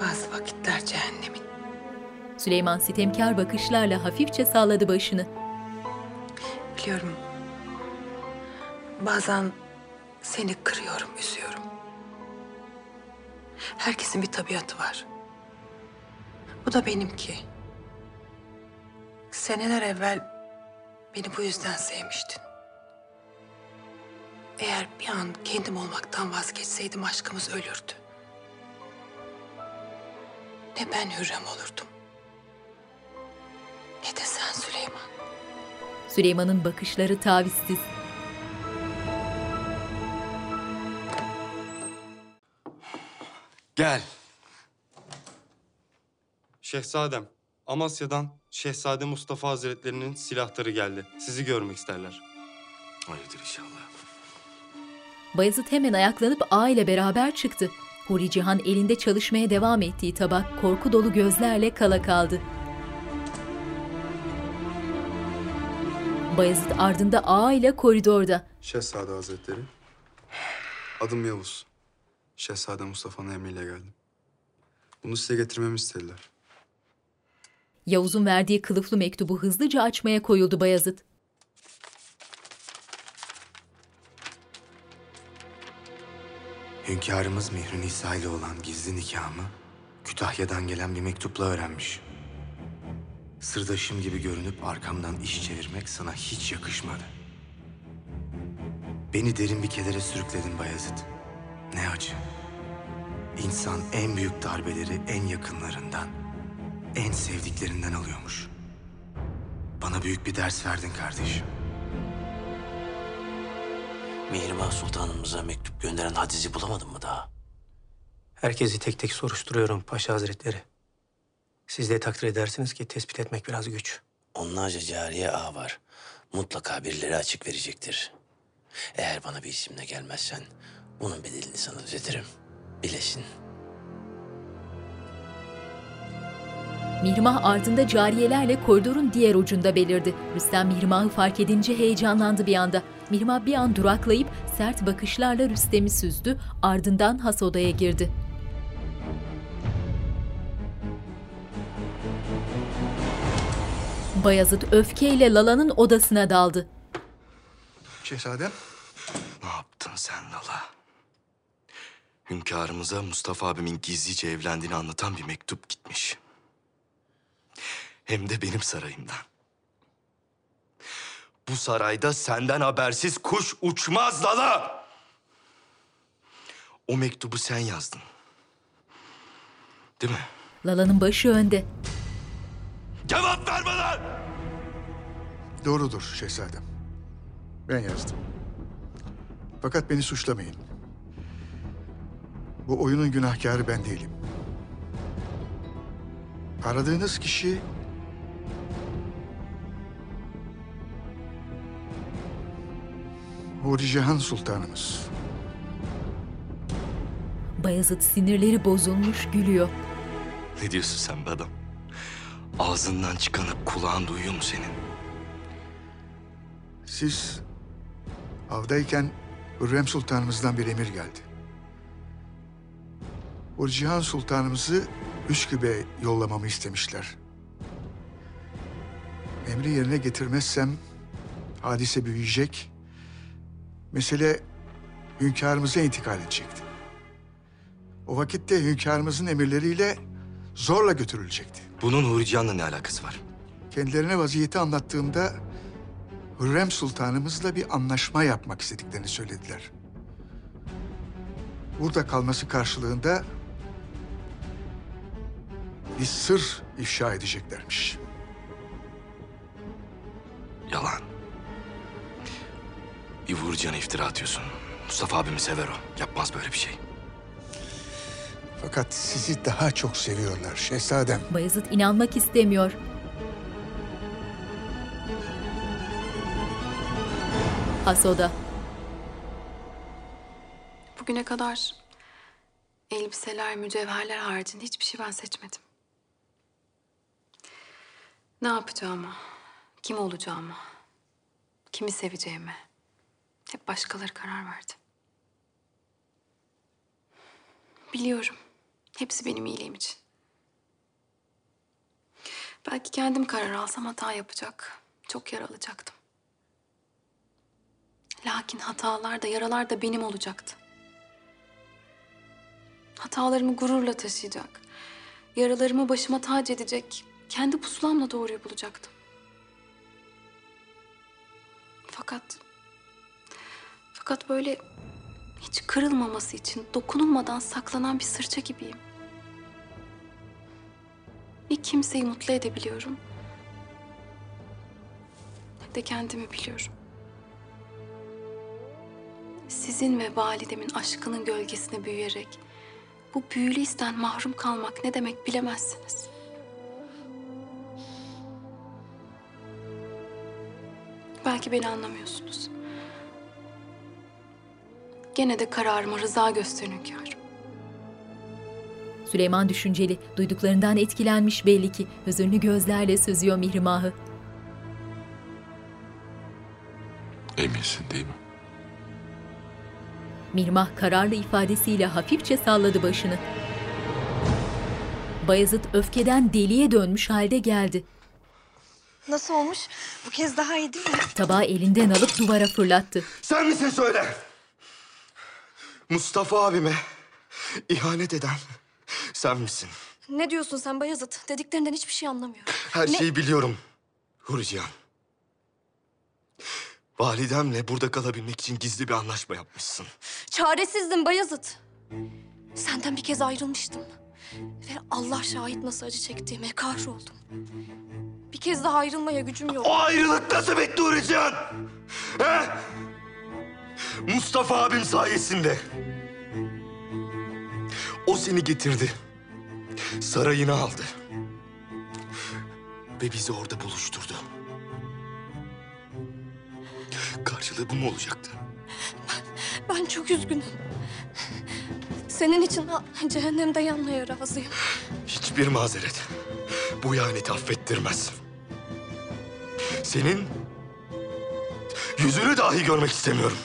Bazı vakitler cehennemin. Süleyman sitemkar bakışlarla hafifçe salladı başını. Biliyorum. Bazen seni kırıyorum, üzüyorum. Herkesin bir tabiatı var. Bu da benimki. Seneler evvel beni bu yüzden sevmiştin. Eğer bir an kendim olmaktan vazgeçseydim aşkımız ölürdü. Ne ben Hürrem olurdum. Ne de sen Süleyman. Süleyman'ın bakışları tavizsiz. Gel. Şehzadem, Amasya'dan Şehzade Mustafa Hazretlerinin silahları geldi. Sizi görmek isterler. Hayırdır inşallah. Bayezid hemen ayaklanıp ağa ile beraber çıktı. Huri Cihan elinde çalışmaya devam ettiği tabak korku dolu gözlerle kala kaldı. Bayezid ardında ağa ile koridorda. Şehzade Hazretleri. Adım Yavuz. Şehzade Mustafa'nın emriyle geldim. Bunu size getirmemi istediler. Yavuz'un verdiği kılıflı mektubu hızlıca açmaya koyuldu Bayezid. Hünkârımız Mihri Nisa ile olan gizli nikahımı Kütahya'dan gelen bir mektupla öğrenmiş. Sırdaşım gibi görünüp arkamdan iş çevirmek sana hiç yakışmadı. Beni derin bir kedere sürükledin Bayezid. Ne acı. İnsan en büyük darbeleri en yakınlarından, en sevdiklerinden alıyormuş. Bana büyük bir ders verdin kardeşim. Mihrimah Sultanımıza mektup gönderen Hadiz'i bulamadın mı daha? Herkesi tek tek soruşturuyorum Paşa Hazretleri. Siz de takdir edersiniz ki tespit etmek biraz güç. Onlarca cariye ağ var. Mutlaka birileri açık verecektir. Eğer bana bir isimle gelmezsen bunun bedelini sana ödetirim. Bilesin. Mihrimah ardında cariyelerle koridorun diğer ucunda belirdi. Rüstem Mihrimah'ı fark edince heyecanlandı bir anda. Mihrimah bir an duraklayıp sert bakışlarla Rüstem'i süzdü, ardından has odaya girdi. Bayazıt öfkeyle Lala'nın odasına daldı. Şehzadem. Ne yaptın sen Lala? Hünkârımıza Mustafa abimin gizlice evlendiğini anlatan bir mektup gitmiş. Hem de benim sarayımdan. Bu sarayda senden habersiz kuş uçmaz Lala! O mektubu sen yazdın. Değil mi? Lala'nın başı önde. Cevap ver bana! Doğrudur şehzadem. Ben yazdım. Fakat beni suçlamayın. Bu oyunun günahkarı ben değilim. Aradığınız kişi Huri Cihan Sultanımız. Bayazıt sinirleri bozulmuş gülüyor. Ne diyorsun sen be adam? Ağzından çıkanı kulağın duyuyor mu senin? Siz avdayken Hürrem Sultanımızdan bir emir geldi. Huri Cihan Sultanımızı Üsküp'e yollamamı istemişler. Emri yerine getirmezsem hadise büyüyecek, mesele hünkârımıza intikal edecekti. O vakitte hünkârımızın emirleriyle zorla götürülecekti. Bunun Huri Cihan'la ne alakası var? Kendilerine vaziyeti anlattığımda Hürrem Sultanımızla bir anlaşma yapmak istediklerini söylediler. Burada kalması karşılığında bir sır ifşa edeceklermiş. Yalan. Cihan'a iftira atıyorsun. Mustafa abimi sever o. Yapmaz böyle bir şey. Fakat sizi daha çok seviyorlar şehzadem. Bayezid inanmak istemiyor. Hasoda. Bugüne kadar elbiseler, mücevherler haricinde hiçbir şey ben seçmedim. Ne yapacağımı, kim olacağımı, kimi seveceğimi hep başkaları karar verdi. Biliyorum. Hepsi benim iyiliğim için. Belki kendim karar alsam hata yapacak, çok yara alacaktım. Lakin hatalar da yaralar da benim olacaktı. Hatalarımı gururla taşıyacak, yaralarımı başıma tac edecek, kendi pusulamla doğruyu bulacaktım. Fakat, fakat böyle hiç kırılmaması için dokunulmadan saklanan bir sırça gibiyim. Ne kimseyi mutlu edebiliyorum, ne de kendimi biliyorum. Sizin ve validemin aşkının gölgesine büyüyerek bu büyülü isten mahrum kalmak ne demek bilemezsiniz. Belki beni anlamıyorsunuz. Gene de kararıma rıza gösterin hünkârım. Süleyman düşünceli, duyduklarından etkilenmiş belli ki hüzünlü gözlerle süzüyor Mihrimah'ı. Eminsin değil mi? Mihrimah kararlı ifadesiyle hafifçe salladı başını. Bayezid öfkeden deliye dönmüş halde geldi. Nasıl olmuş? Bu kez daha iyi değil mi? Tabağı elinden alıp duvara fırlattı. Sen misin söyle? Mustafa abime ihanet eden sen misin? Ne diyorsun sen Bayezid? Dediklerinden hiçbir şey anlamıyorum. Her Ne- şeyi biliyorum Hurican. Validemle burada kalabilmek için gizli bir anlaşma yapmışsın. Çaresizdim Bayezid. Senden bir kez ayrılmıştım. Ve Allah şahit nasıl acı çektiğime kahroldum. Bir kez daha ayrılmaya gücüm yok. O ayrılık nasıl bitti Hurican? He? Mustafa abim sayesinde. O seni getirdi. Sarayına aldı. Ve bizi orada buluşturdu. Karşılığı bu mu olacaktı? Ben çok üzgünüm. Senin için cehennemde yanmaya razıyım. Hiçbir mazeret bu ihaneti affettirmez. Senin yüzünü dahi görmek istemiyorum.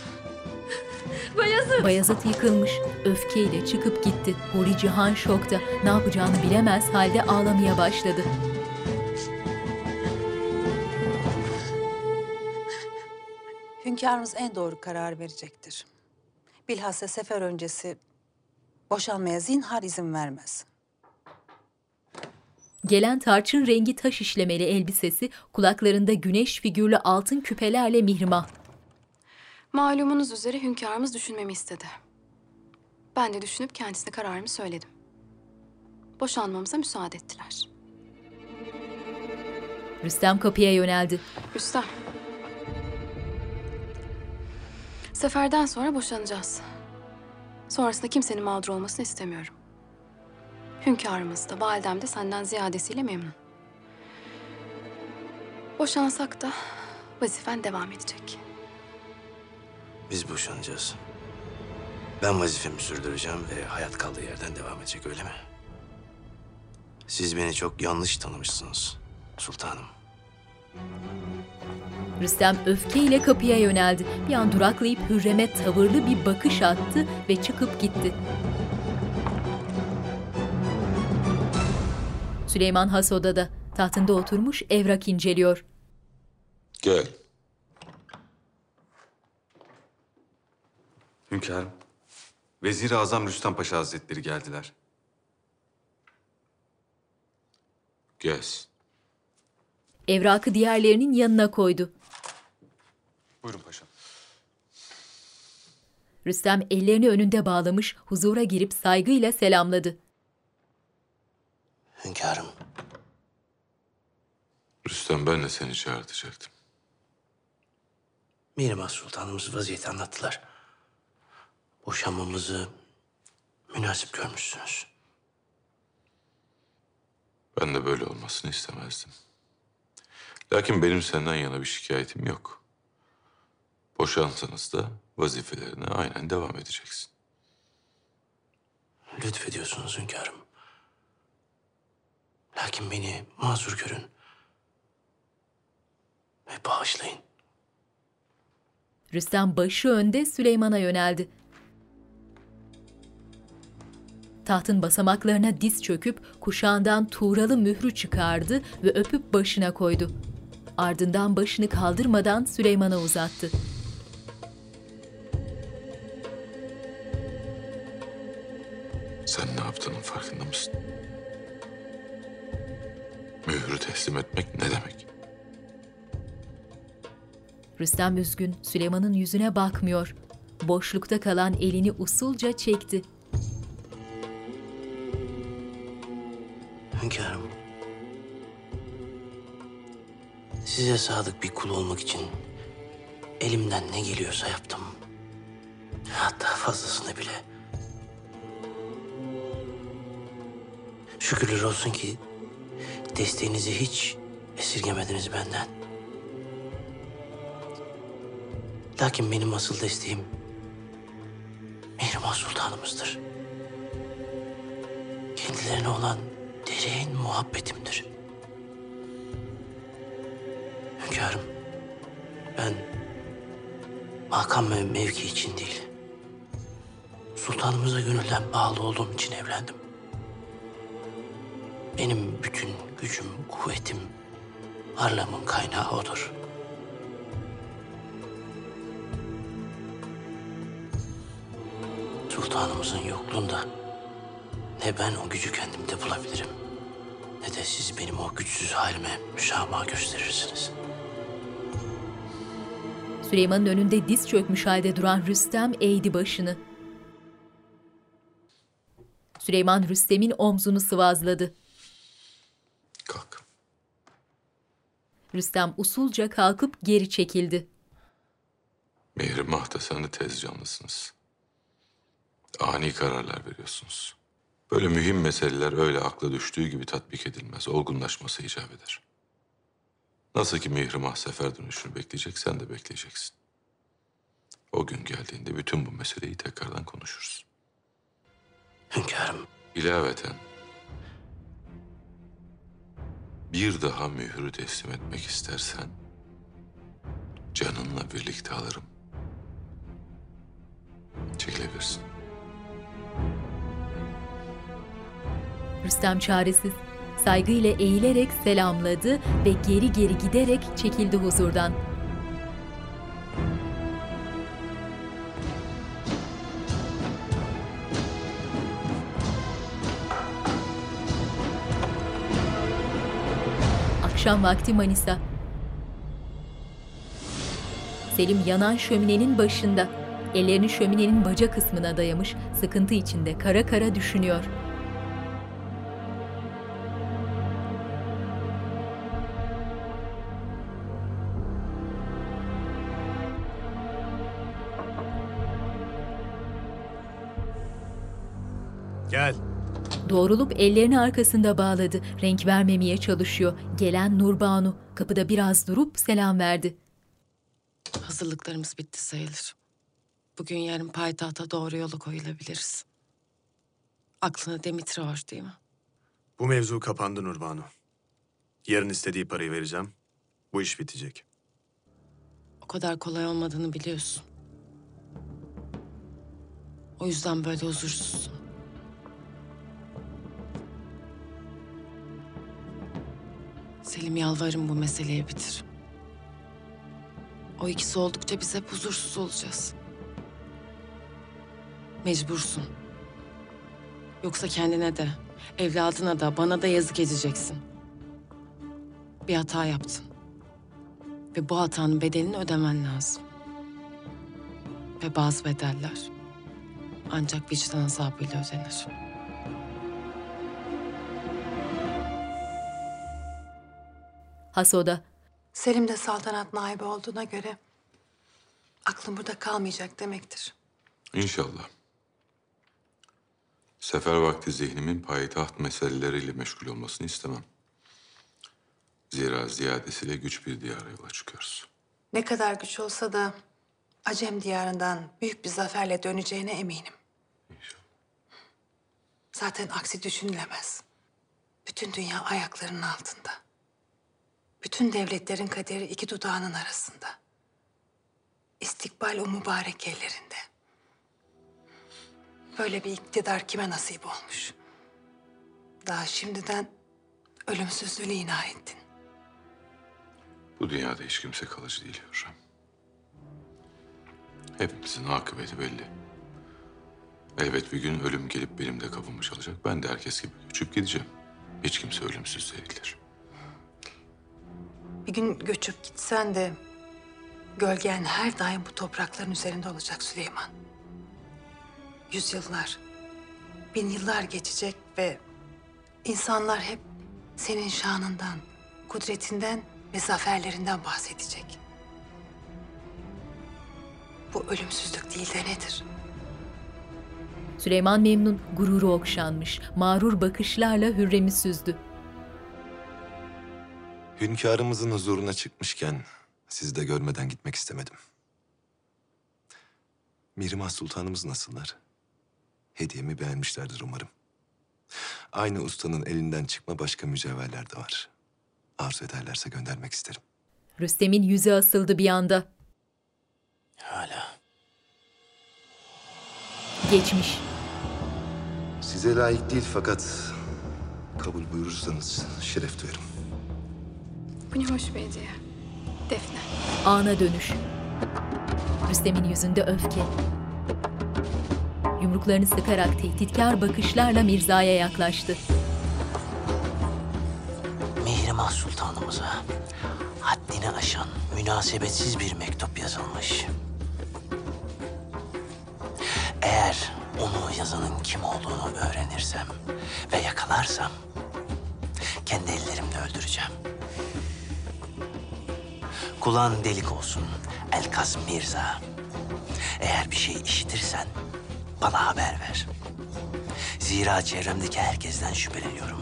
Bayezid! Bayezid yıkılmış. Öfkeyle çıkıp gitti. Huri Cihan şokta. Ne yapacağını bilemez halde ağlamaya başladı. Hünkârımız en doğru karar verecektir. Bilhassa sefer öncesi boşanmaya zinhar izin vermez. Gelen tarçın rengi taş işlemeli elbisesi, kulaklarında güneş figürlü altın küpelerle mihrimah. Malumunuz üzere hünkârımız düşünmemi istedi. Ben de düşünüp kendisine kararımı söyledim. Boşanmamıza müsaade ettiler. Rüstem kapıya yöneldi. Rüstem. Seferden sonra boşanacağız. Sonrasında kimsenin mağdur olmasını istemiyorum. Hünkârımız da validem de senden ziyadesiyle memnun. Boşansak da vazifen devam edecek. Biz boşanacağız. Ben vazifemi sürdüreceğim ve hayat kaldığı yerden devam edecek öyle mi? Siz beni çok yanlış tanımışsınız sultanım. Rüstem öfkeyle kapıya yöneldi. Bir an duraklayıp Hürrem'e tavırlı bir bakış attı ve çıkıp gitti. Süleyman has odada. Tahtında oturmuş evrak inceliyor. Gel. Hünkârım, Vezir-i Azam Rüstem Paşa Hazretleri geldiler. Gez. Evrakı diğerlerinin yanına koydu. Buyurun paşam. Rüstem ellerini önünde bağlamış, huzura girip saygıyla selamladı. Hünkârım. Rüstem ben de seni çağırtacaktım. Mihrimah Sultanımız vaziyeti anlattılar. Boşanmamızı münasip görmüşsünüz. Ben de böyle olmasını istemezdim. Lakin benim senden yana bir şikayetim yok. Boşansanız da vazifelerine aynen devam edeceksin. Lütfediyorsunuz hünkârım. Lakin beni mazur görün. Ve bağışlayın. Rüstem başı önde Süleyman'a yöneldi. Tahtın basamaklarına diz çöküp kuşağından tuğralı mührü çıkardı ve öpüp başına koydu. Ardından başını kaldırmadan Süleyman'a uzattı. Sen ne yaptığının farkında mısın? Mührü teslim etmek ne demek? Rüstem üzgün, Süleyman'ın yüzüne bakmıyor. Boşlukta kalan elini usulca çekti. Hünkârım. Size sadık bir kul olmak için elimden ne geliyorsa yaptım. Hatta fazlasını bile. Şükürler olsun ki desteğinizi hiç esirgemediniz benden. Lakin benim asıl desteğim Mihrimah Sultanımızdır. Kendilerine olan derin muhabbetimdir. Hünkârım, ben makam ve mevki için değil, sultanımıza gönülden bağlı olduğum için evlendim. Benim bütün gücüm, kuvvetim, varlığımın kaynağı odur. Sultanımızın yokluğunda ne ben o gücü kendimde bulabilirim ne de siz benim o güçsüz halime müsamaha gösterirsiniz. Süleyman'ın önünde diz çökmüş halde duran Rüstem eğdi başını. Süleyman Rüstem'in omzunu sıvazladı. Kalk. Rüstem usulca kalkıp geri çekildi. Mihri Mahtasan'ı tez canlısınız. Ani kararlar veriyorsunuz. Böyle mühim meseleler öyle akla düştüğü gibi tatbik edilmez. Olgunlaşması icap eder. Nasıl ki Mihrimah sefer dönüşünü bekleyecek, sen de bekleyeceksin. O gün geldiğinde bütün bu meseleyi tekrardan konuşuruz. Hünkârım. İlaveten bir daha mührü teslim etmek istersen canınla birlikte alırım. Çekilebilirsin. Rüstem çaresiz. Saygıyla eğilerek selamladı ve geri geri giderek çekildi huzurdan. Akşam vakti Manisa. Selim yanan şöminenin başında. Ellerini şöminenin baca kısmına dayamış, sıkıntı içinde kara kara düşünüyor. Doğrulup ellerini arkasında bağladı. Renk vermemeye çalışıyor. Gelen Nurbanu kapıda biraz durup selam verdi. Hazırlıklarımız bitti sayılır. Bugün yarın payitahta doğru yola koyulabiliriz. Aklına Dimitri var değil mi? Bu mevzu kapandı Nurbanu. Yarın istediği parayı vereceğim. Bu iş bitecek. O kadar kolay olmadığını biliyorsun. O yüzden böyle huzursuzsun. Selim yalvarırım bu meseleyi bitir. O ikisi oldukça biz hep huzursuz olacağız. Mecbursun. Yoksa kendine de, evladına da, bana da yazık edeceksin. Bir hata yaptın. Ve bu hatanın bedelini ödemen lazım. Ve bazı bedeller ancak vicdan azabıyla ödenir. Hasoda. Selim de saltanat naibi olduğuna göre aklım burada kalmayacak demektir. İnşallah. Sefer vakti zihnimin payitaht meseleleriyle meşgul olmasını istemem. Zira ziyadesiyle güç bir diyara yola çıkıyoruz. Ne kadar güç olsa da Acem diyarından büyük bir zaferle döneceğine eminim. Zaten aksi düşünülemez. Bütün dünya ayaklarının altında. Bütün devletlerin kaderi iki dudağının arasında. İstikbal o mübarek ellerinde. Böyle bir iktidar kime nasip olmuş? Daha şimdiden ölümsüzlüğü ina ettin. Bu dünyada hiç kimse kalıcı değil Hürrem. Hepimizin akıbeti belli. Elbet bir gün ölüm gelip benim de kapımı çalacak. Ben de herkes gibi göçüp gideceğim. Hiç kimse ölümsüz değildir. Bir gün göçüp gitsen de gölgen her daim bu toprakların üzerinde olacak Süleyman. Yüzyıllar, bin yıllar geçecek ve insanlar hep senin şanından, kudretinden ve zaferlerinden bahsedecek. Bu ölümsüzlük değil de nedir? Süleyman Memnun gururu okşanmış, mağrur bakışlarla Hürrem'i süzdü. Hünkârımızın huzuruna çıkmışken sizi de görmeden gitmek istemedim. Mihrimah Sultanımız nasıllar? Hediyemi beğenmişlerdir umarım. Aynı ustanın elinden çıkma başka mücevherler de var. Arzu ederlerse göndermek isterim. Rüstem'in yüzü asıldı bir anda. Hala. Geçmiş. Size layık değil fakat kabul buyurursanız şeref duyarım. Bu ne hoş bir hediye. Defne. Ana dönüş. Rüstem'in yüzünde öfke. Yumruklarını sıkarak tehditkar bakışlarla Mirza'ya yaklaştı. Mihrimah Sultanımıza haddini aşan münasebetsiz bir mektup yazılmış. Eğer onu yazanın kim olduğunu öğrenirsem ve yakalarsam kendi ellerimle öldüreceğim. Kulağın delik olsun Elkas Mirza. Eğer bir şey işitirsen bana haber ver. Zira çevremdeki herkesten şüpheleniyorum.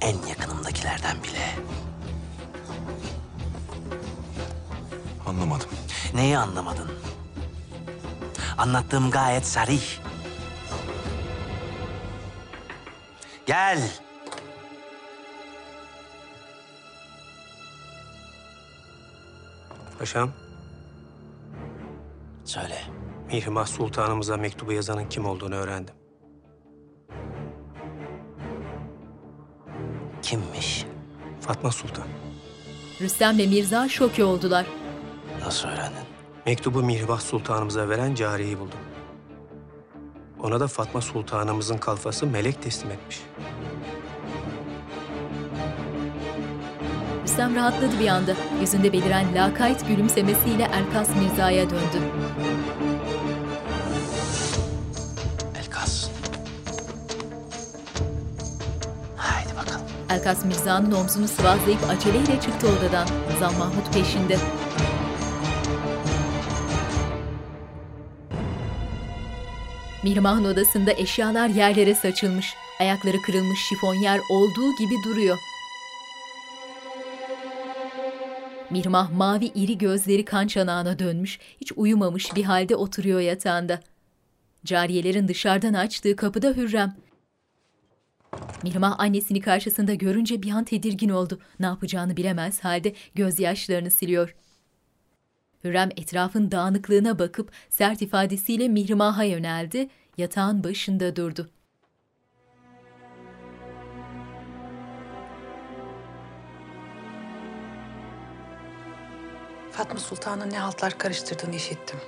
En yakınımdakilerden bile. Anlamadım. Neyi anlamadın? Anlattığım gayet sarih. Gel. Paşam, Söyle. Mihrimah Sultanımıza mektubu yazanın kim olduğunu öğrendim. Kimmiş? Fatma Sultan. Rüstem ve Mirza şoke oldular. Nasıl öğrendin? Mektubu Mihrimah Sultanımıza veren cariyeyi buldum. Ona da Fatma Sultanımızın kalfası melek teslim etmiş. Rüstem rahatladı bir anda. Yüzünde beliren lakayt gülümsemesiyle Elkas Mirza'ya döndü. Elkas. Haydi bakalım. Elkas Mirza'nın omzunu sıvazlayıp aceleyle çıktı odadan. Zan Mahmut peşinde. Mihrimah'ın odasında eşyalar yerlere saçılmış. Ayakları kırılmış şifonyer olduğu gibi duruyor. Mihrimah mavi iri gözleri kan çanağına dönmüş, hiç uyumamış bir halde oturuyor yatağında. Cariyelerin dışarıdan açtığı kapıda Hürrem. Mihrimah annesini karşısında görünce bir an tedirgin oldu. Ne yapacağını bilemez halde gözyaşlarını siliyor. Hürrem etrafın dağınıklığına bakıp sert ifadesiyle Mihrimah'a yöneldi, yatağın başında durdu. Fatma Sultan'ın ne haltlar karıştırdığını işittim.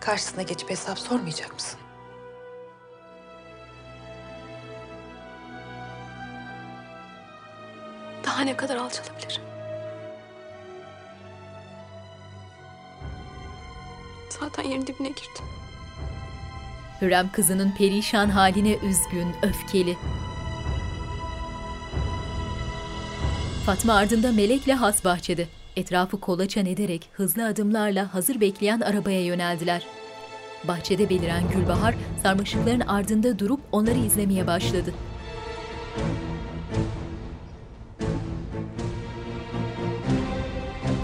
Karşısına geçip hesap sormayacak mısın? Daha ne kadar alçalabilirim? Zaten yerin dibine girdim. Hürrem kızının perişan haline üzgün, öfkeli. Fatma ardında Melek'le has bahçede. Etrafı kolaçan ederek hızlı adımlarla hazır bekleyen arabaya yöneldiler. Bahçede beliren Gülbahar sarmaşıkların ardında durup onları izlemeye başladı.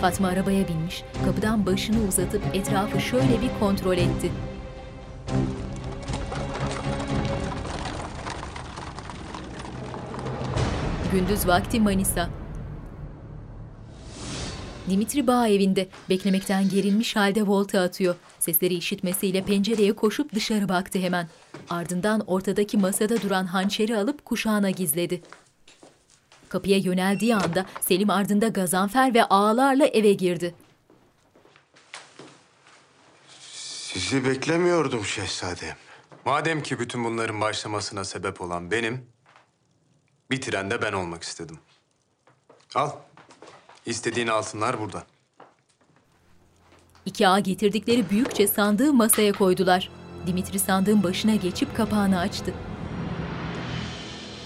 Fatma arabaya binmiş, kapıdan başını uzatıp etrafı şöyle bir kontrol etti. Gündüz vakti Manisa. Dimitri bağ evinde beklemekten gerilmiş halde volta atıyor. Sesleri işitmesiyle pencereye koşup dışarı baktı hemen. Ardından ortadaki masada duran hançeri alıp kuşağına gizledi. Kapıya yöneldiği anda Selim ardında gazanfer ve ağlarla eve girdi. Sizi beklemiyordum şehzadem. Madem ki bütün bunların başlamasına sebep olan benim, bitiren de ben olmak istedim. Al. İstediğin altınlar burada. İki ağa getirdikleri büyükçe sandığı masaya koydular. Dimitri sandığın başına geçip kapağını açtı.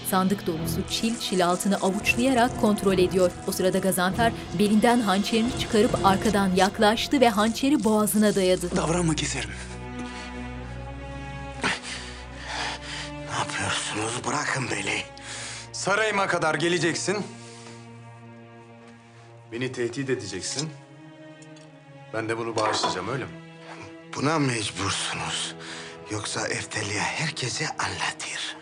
Sandık dolusu çil çil altını avuçlayarak kontrol ediyor. O sırada Gazanfer belinden hançerini çıkarıp arkadan yaklaştı ve hançeri boğazına dayadı. Davranma keserim. Ne yapıyorsunuz? Bırakın beni. Sarayıma kadar geleceksin. Beni tehdit edeceksin. Ben de bunu bağışlayacağım öyle mi? (laughs) Buna mecbursunuz. Yoksa Eftelya herkese anlatır.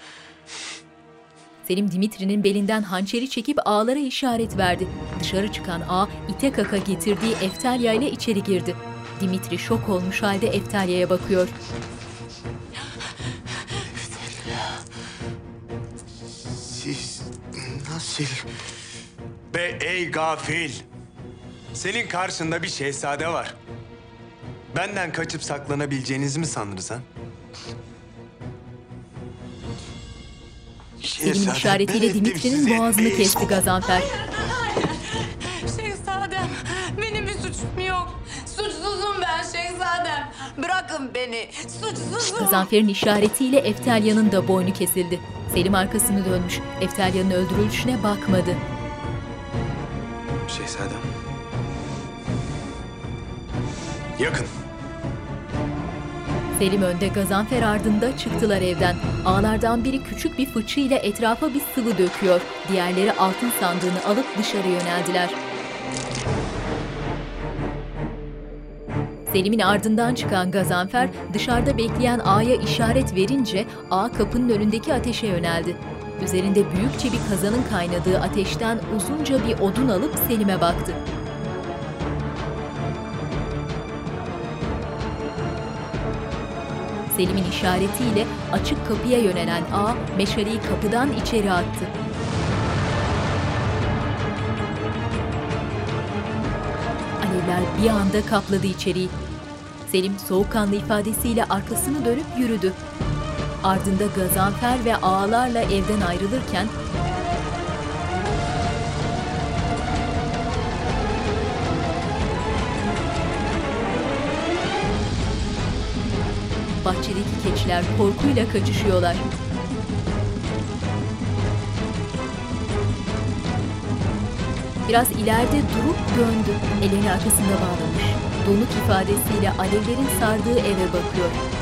Selim Dimitri'nin belinden hançeri çekip ağlara işaret verdi. Dışarı çıkan ağ ite kaka getirdiği Eftelya ile içeri girdi. Dimitri şok olmuş halde Eftalya'ya bakıyor. Siz nasıl... Be ey gafil! Senin karşında bir şehzade var. Benden kaçıp saklanabileceğinizi mi sandınız ha? Selim'in işaretiyle Dimitri'nin boğazını kesti Gazanfer. Şehzadem, benim bir suçum yok. Suçsuzum ben şehzadem. Bırakın beni, suçsuzum. Gazanfer'in işaretiyle Eftelyan'ın da boynu kesildi. Selim arkasını dönmüş. Eftelyan'ın öldürülüşüne bakmadı. Şehzadem. Yakın. Selim önde, Gazanfer ardında çıktılar evden. Ağlardan biri küçük bir fıçıyla etrafa bir sıvı döküyor. Diğerleri altın sandığını alıp dışarı yöneldiler. Selim'in ardından çıkan Gazanfer dışarıda bekleyen A'ya işaret verince A kapının önündeki ateşe yöneldi. Üzerinde büyükçe bir kazanın kaynadığı ateşten uzunca bir odun alıp Selim'e baktı. Selim'in işaretiyle açık kapıya yönelen A, meşaleyi kapıdan içeri attı. Alevler bir anda kapladı içeriği. Selim soğukkanlı ifadesiyle arkasını dönüp yürüdü. Ardında Gazanfer ve ağalarla evden ayrılırken bahçedeki keçiler korkuyla kaçışıyorlar. Biraz ileride durup döndü. Elini arkasında bağlamış. Donuk ifadesiyle alevlerin sardığı eve bakıyor.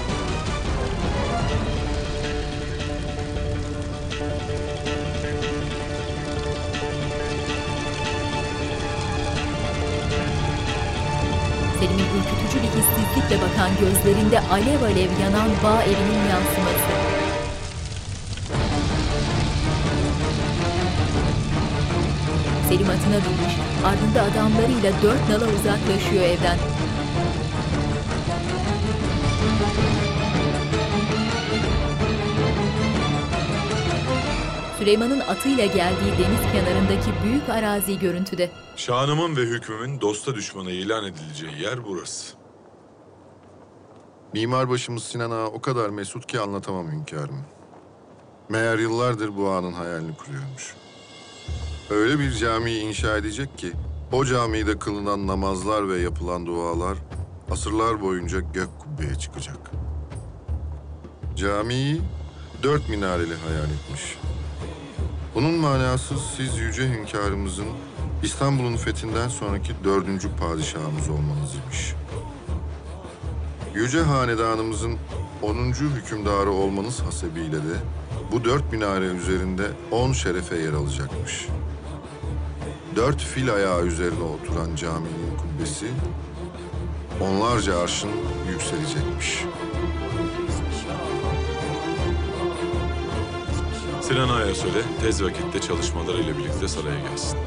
Bakan gözlerinde alev alev yanan bağ evinin yansıması. Selim atına binmiş, ardında adamlarıyla dört nala uzaklaşıyor evden. Süleyman'ın atıyla geldiği deniz kenarındaki büyük arazi görüntüde. Şanımın ve hükmümün dosta düşmana ilan edileceği yer burası. Mimarbaşımız Sinan Ağa o kadar mesut ki anlatamam hünkârım. Meğer yıllardır bu ağanın hayalini kuruyormuş. Öyle bir camiyi inşa edecek ki o camide kılınan namazlar ve yapılan dualar asırlar boyunca gök kubbeye çıkacak. Camiyi dört minareli hayal etmiş. Bunun manası siz yüce hünkârımızın İstanbul'un fethinden sonraki dördüncü padişahımız olmanız imiş. Yüce hanedanımızın 10. hükümdarı olmanız hasebiyle de bu dört minare üzerinde on şerefe yer alacakmış. Dört fil ayağı üzerine oturan caminin kubbesi onlarca arşın yükselecekmiş. Sinan Ağa'ya söyle, tez vakitte çalışmalarıyla birlikte saraya gelsin.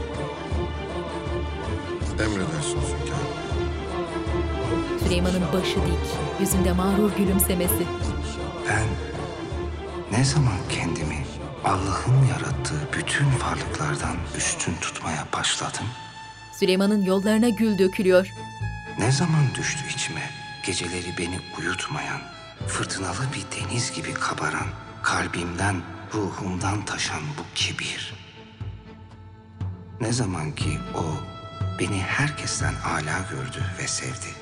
Emredersiniz hünkârım. Süleyman'ın başı dik, yüzünde mağrur gülümsemesi. Ben ne zaman kendimi Allah'ın yarattığı bütün varlıklardan üstün tutmaya başladım? Süleyman'ın yollarına gül dökülüyor. Ne zaman düştü içime geceleri beni uyutmayan, fırtınalı bir deniz gibi kabaran, kalbimden, ruhumdan taşan bu kibir? Ne zaman ki o beni herkesten âlâ gördü ve sevdi.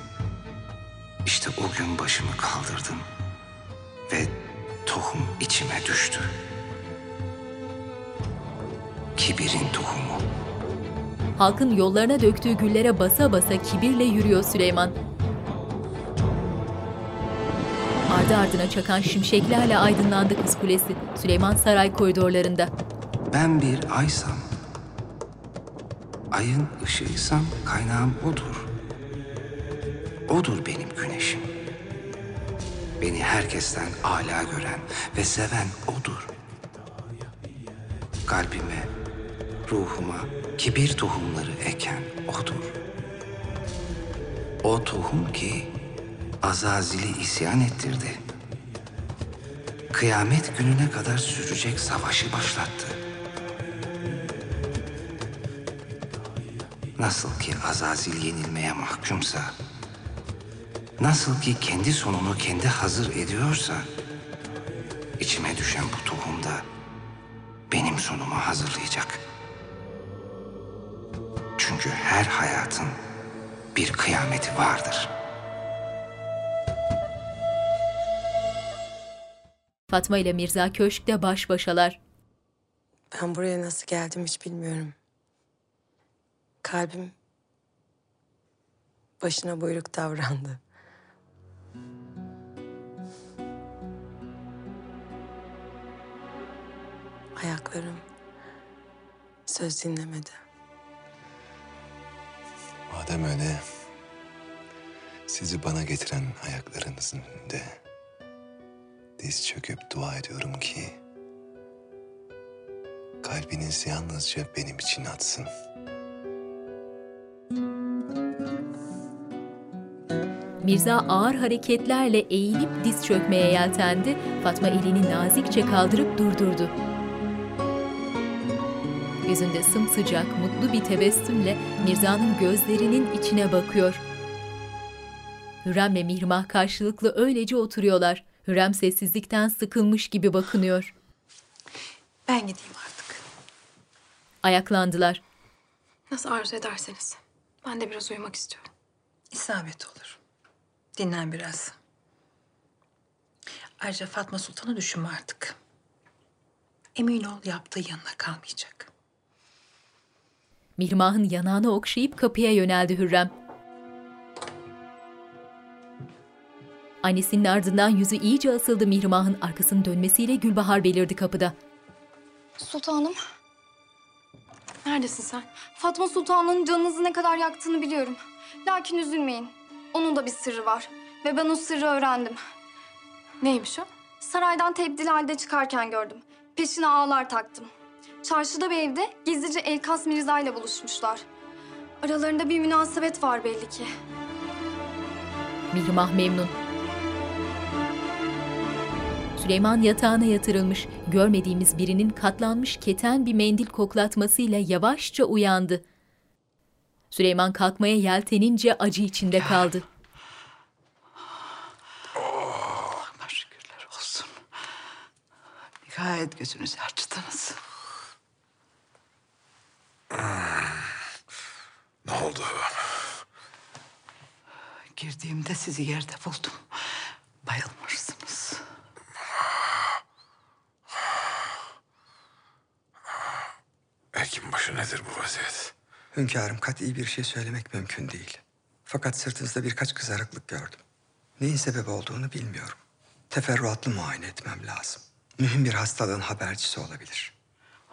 İşte o gün başımı kaldırdım ve tohum içime düştü. Kibirin tohumu. Halkın yollarına döktüğü güllere basa basa kibirle yürüyor Süleyman. Ardı ardına çakan şimşeklerle aydınlandı Kız Kulesi. Süleyman saray koridorlarında. Ben bir aysam. Ayın ışığıysam kaynağım odur. Odur benim güneşim. Beni herkesten âlâ gören ve seven odur. Kalbime, ruhuma kibir tohumları eken odur. O tohum ki Azazil'i isyan ettirdi. Kıyamet gününe kadar sürecek savaşı başlattı. Nasıl ki Azazil yenilmeye mahkumsa, nasıl ki kendi sonunu kendi hazır ediyorsa, içime düşen bu tohum da benim sonumu hazırlayacak. Çünkü her hayatın bir kıyameti vardır. Fatma ile Mirza köşkte baş başalar. Ben buraya nasıl geldim hiç bilmiyorum. Kalbim başına buyruk davrandı. Ayaklarım söz dinlemedi. Madem öyle, sizi bana getiren ayaklarınızın önünde diz çöküp dua ediyorum ki kalbiniz yalnızca benim için atsın. Mirza ağır hareketlerle eğilip diz çökmeye yeltendi. Fatma elini nazikçe kaldırıp durdurdu. Yüzünde sımsıcak, mutlu bir tebessümle Mirza'nın gözlerinin içine bakıyor. Hürrem ve Mihrimah karşılıklı öylece oturuyorlar. Hürrem sessizlikten sıkılmış gibi bakınıyor. Ben gideyim artık. Ayaklandılar. Nasıl arzu ederseniz. Ben de biraz uyumak istiyorum. İsabet olur. Dinlen biraz. Ayrıca Fatma Sultan'ı düşünme artık. Emin ol yaptığı yanına kalmayacak. Mihrimah'ın yanağını okşayıp kapıya yöneldi Hürrem. Annesinin ardından yüzü iyice asıldı Mihrimah'ın arkasının dönmesiyle Gülbahar belirdi kapıda. Sultanım. Neredesin sen? Fatma Sultan'ın canınızı ne kadar yaktığını biliyorum. Lakin üzülmeyin. Onun da bir sırrı var. Ve ben o sırrı öğrendim. Neymiş o? Saraydan tebdil halde çıkarken gördüm. Peşine ağlar taktım. Çarşıda bir evde gizlice Elkas Mirza ile buluşmuşlar. Aralarında bir münasebet var belli ki. Mihrimah memnun. Süleyman yatağına yatırılmış, görmediğimiz birinin katlanmış keten bir mendil koklatmasıyla yavaşça uyandı. Süleyman kalkmaya yeltenince acı içinde kaldı. Allah'ıma şükürler olsun. Nihayet gözünüzü açtınız. Ne oldu? Girdiğimde sizi yerde buldum. Bayılmışsınız. Hekimbaşı nedir bu vaziyet? Hünkârım kat'i bir şey söylemek mümkün değil. Fakat sırtınızda birkaç kızarıklık gördüm. Neyin sebebi olduğunu bilmiyorum. Teferruatlı muayene etmem lazım. Mühim bir hastalığın habercisi olabilir.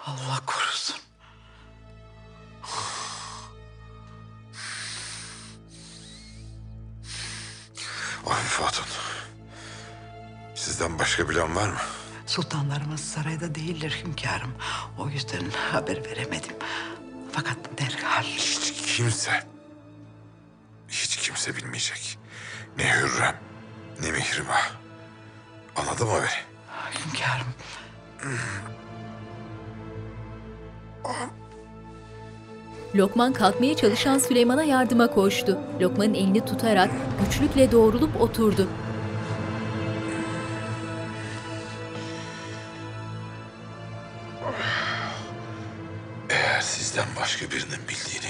Allah korusun. Var mı? Sultanlarımız sarayda değildir hünkârım. O yüzden haber veremedim. Fakat derhal... Hiç kimse, hiç kimse bilmeyecek. Ne Hürrem, ne Mihrimah. Anladın mı beni? Hünkârım. Lokman kalkmaya çalışan Süleyman'a yardıma koştu. Lokman'ın elini tutarak güçlükle doğrulup oturdu.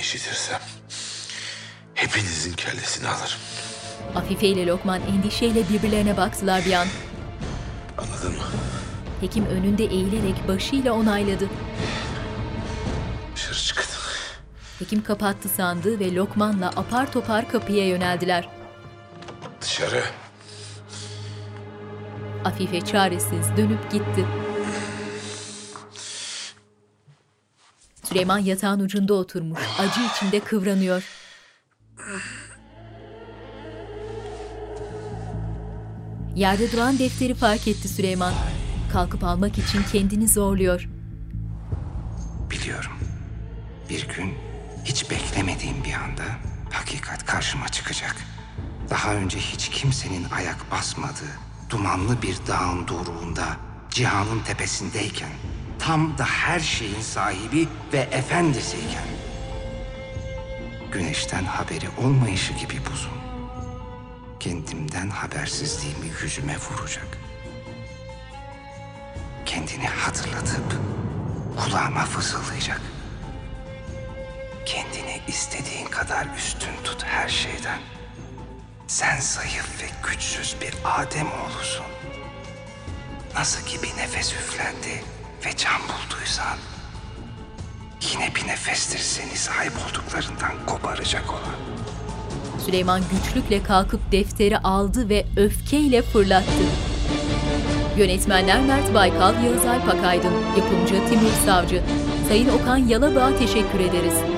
İşitirsem... ...hepinizin kellesini alırım. Afife ile Lokman endişeyle birbirlerine baktılar bir an. Anladın mı? Hekim önünde eğilerek başıyla onayladı. Dışarı çıkın. Hekim kapattı sandığı ve Lokman'la apar topar kapıya yöneldiler. Dışarı. Afife çaresiz dönüp gitti. Süleyman yatağın ucunda oturmuş, acı içinde kıvranıyor. Yerde duran defteri fark etti Süleyman. Kalkıp almak için kendini zorluyor. Biliyorum. Bir gün hiç beklemediğim bir anda hakikat karşıma çıkacak. Daha önce hiç kimsenin ayak basmadığı dumanlı bir dağın doruğunda cihanın tepesindeyken tam da her şeyin sahibi ve efendisiyken güneşten haberi olmayışı gibi buzun kendimden habersizliğimi yüzüme vuracak. Kendini hatırlatıp kulağıma fısıldayacak. Kendini istediğin kadar üstün tut her şeyden. Sen zayıf ve güçsüz bir Adem oğlusun. Nasıl ki bir nefes üflendi ve can bulduysan, yine bir nefestir seni sahip olduklarından koparacak olan. Süleyman güçlükle kalkıp defteri aldı ve öfkeyle fırlattı. Yönetmenler Mert Baykal, Yağız Alp Akaydın, yapımcı Timur Savcı. Sayın Okan Yalabağ'a teşekkür ederiz.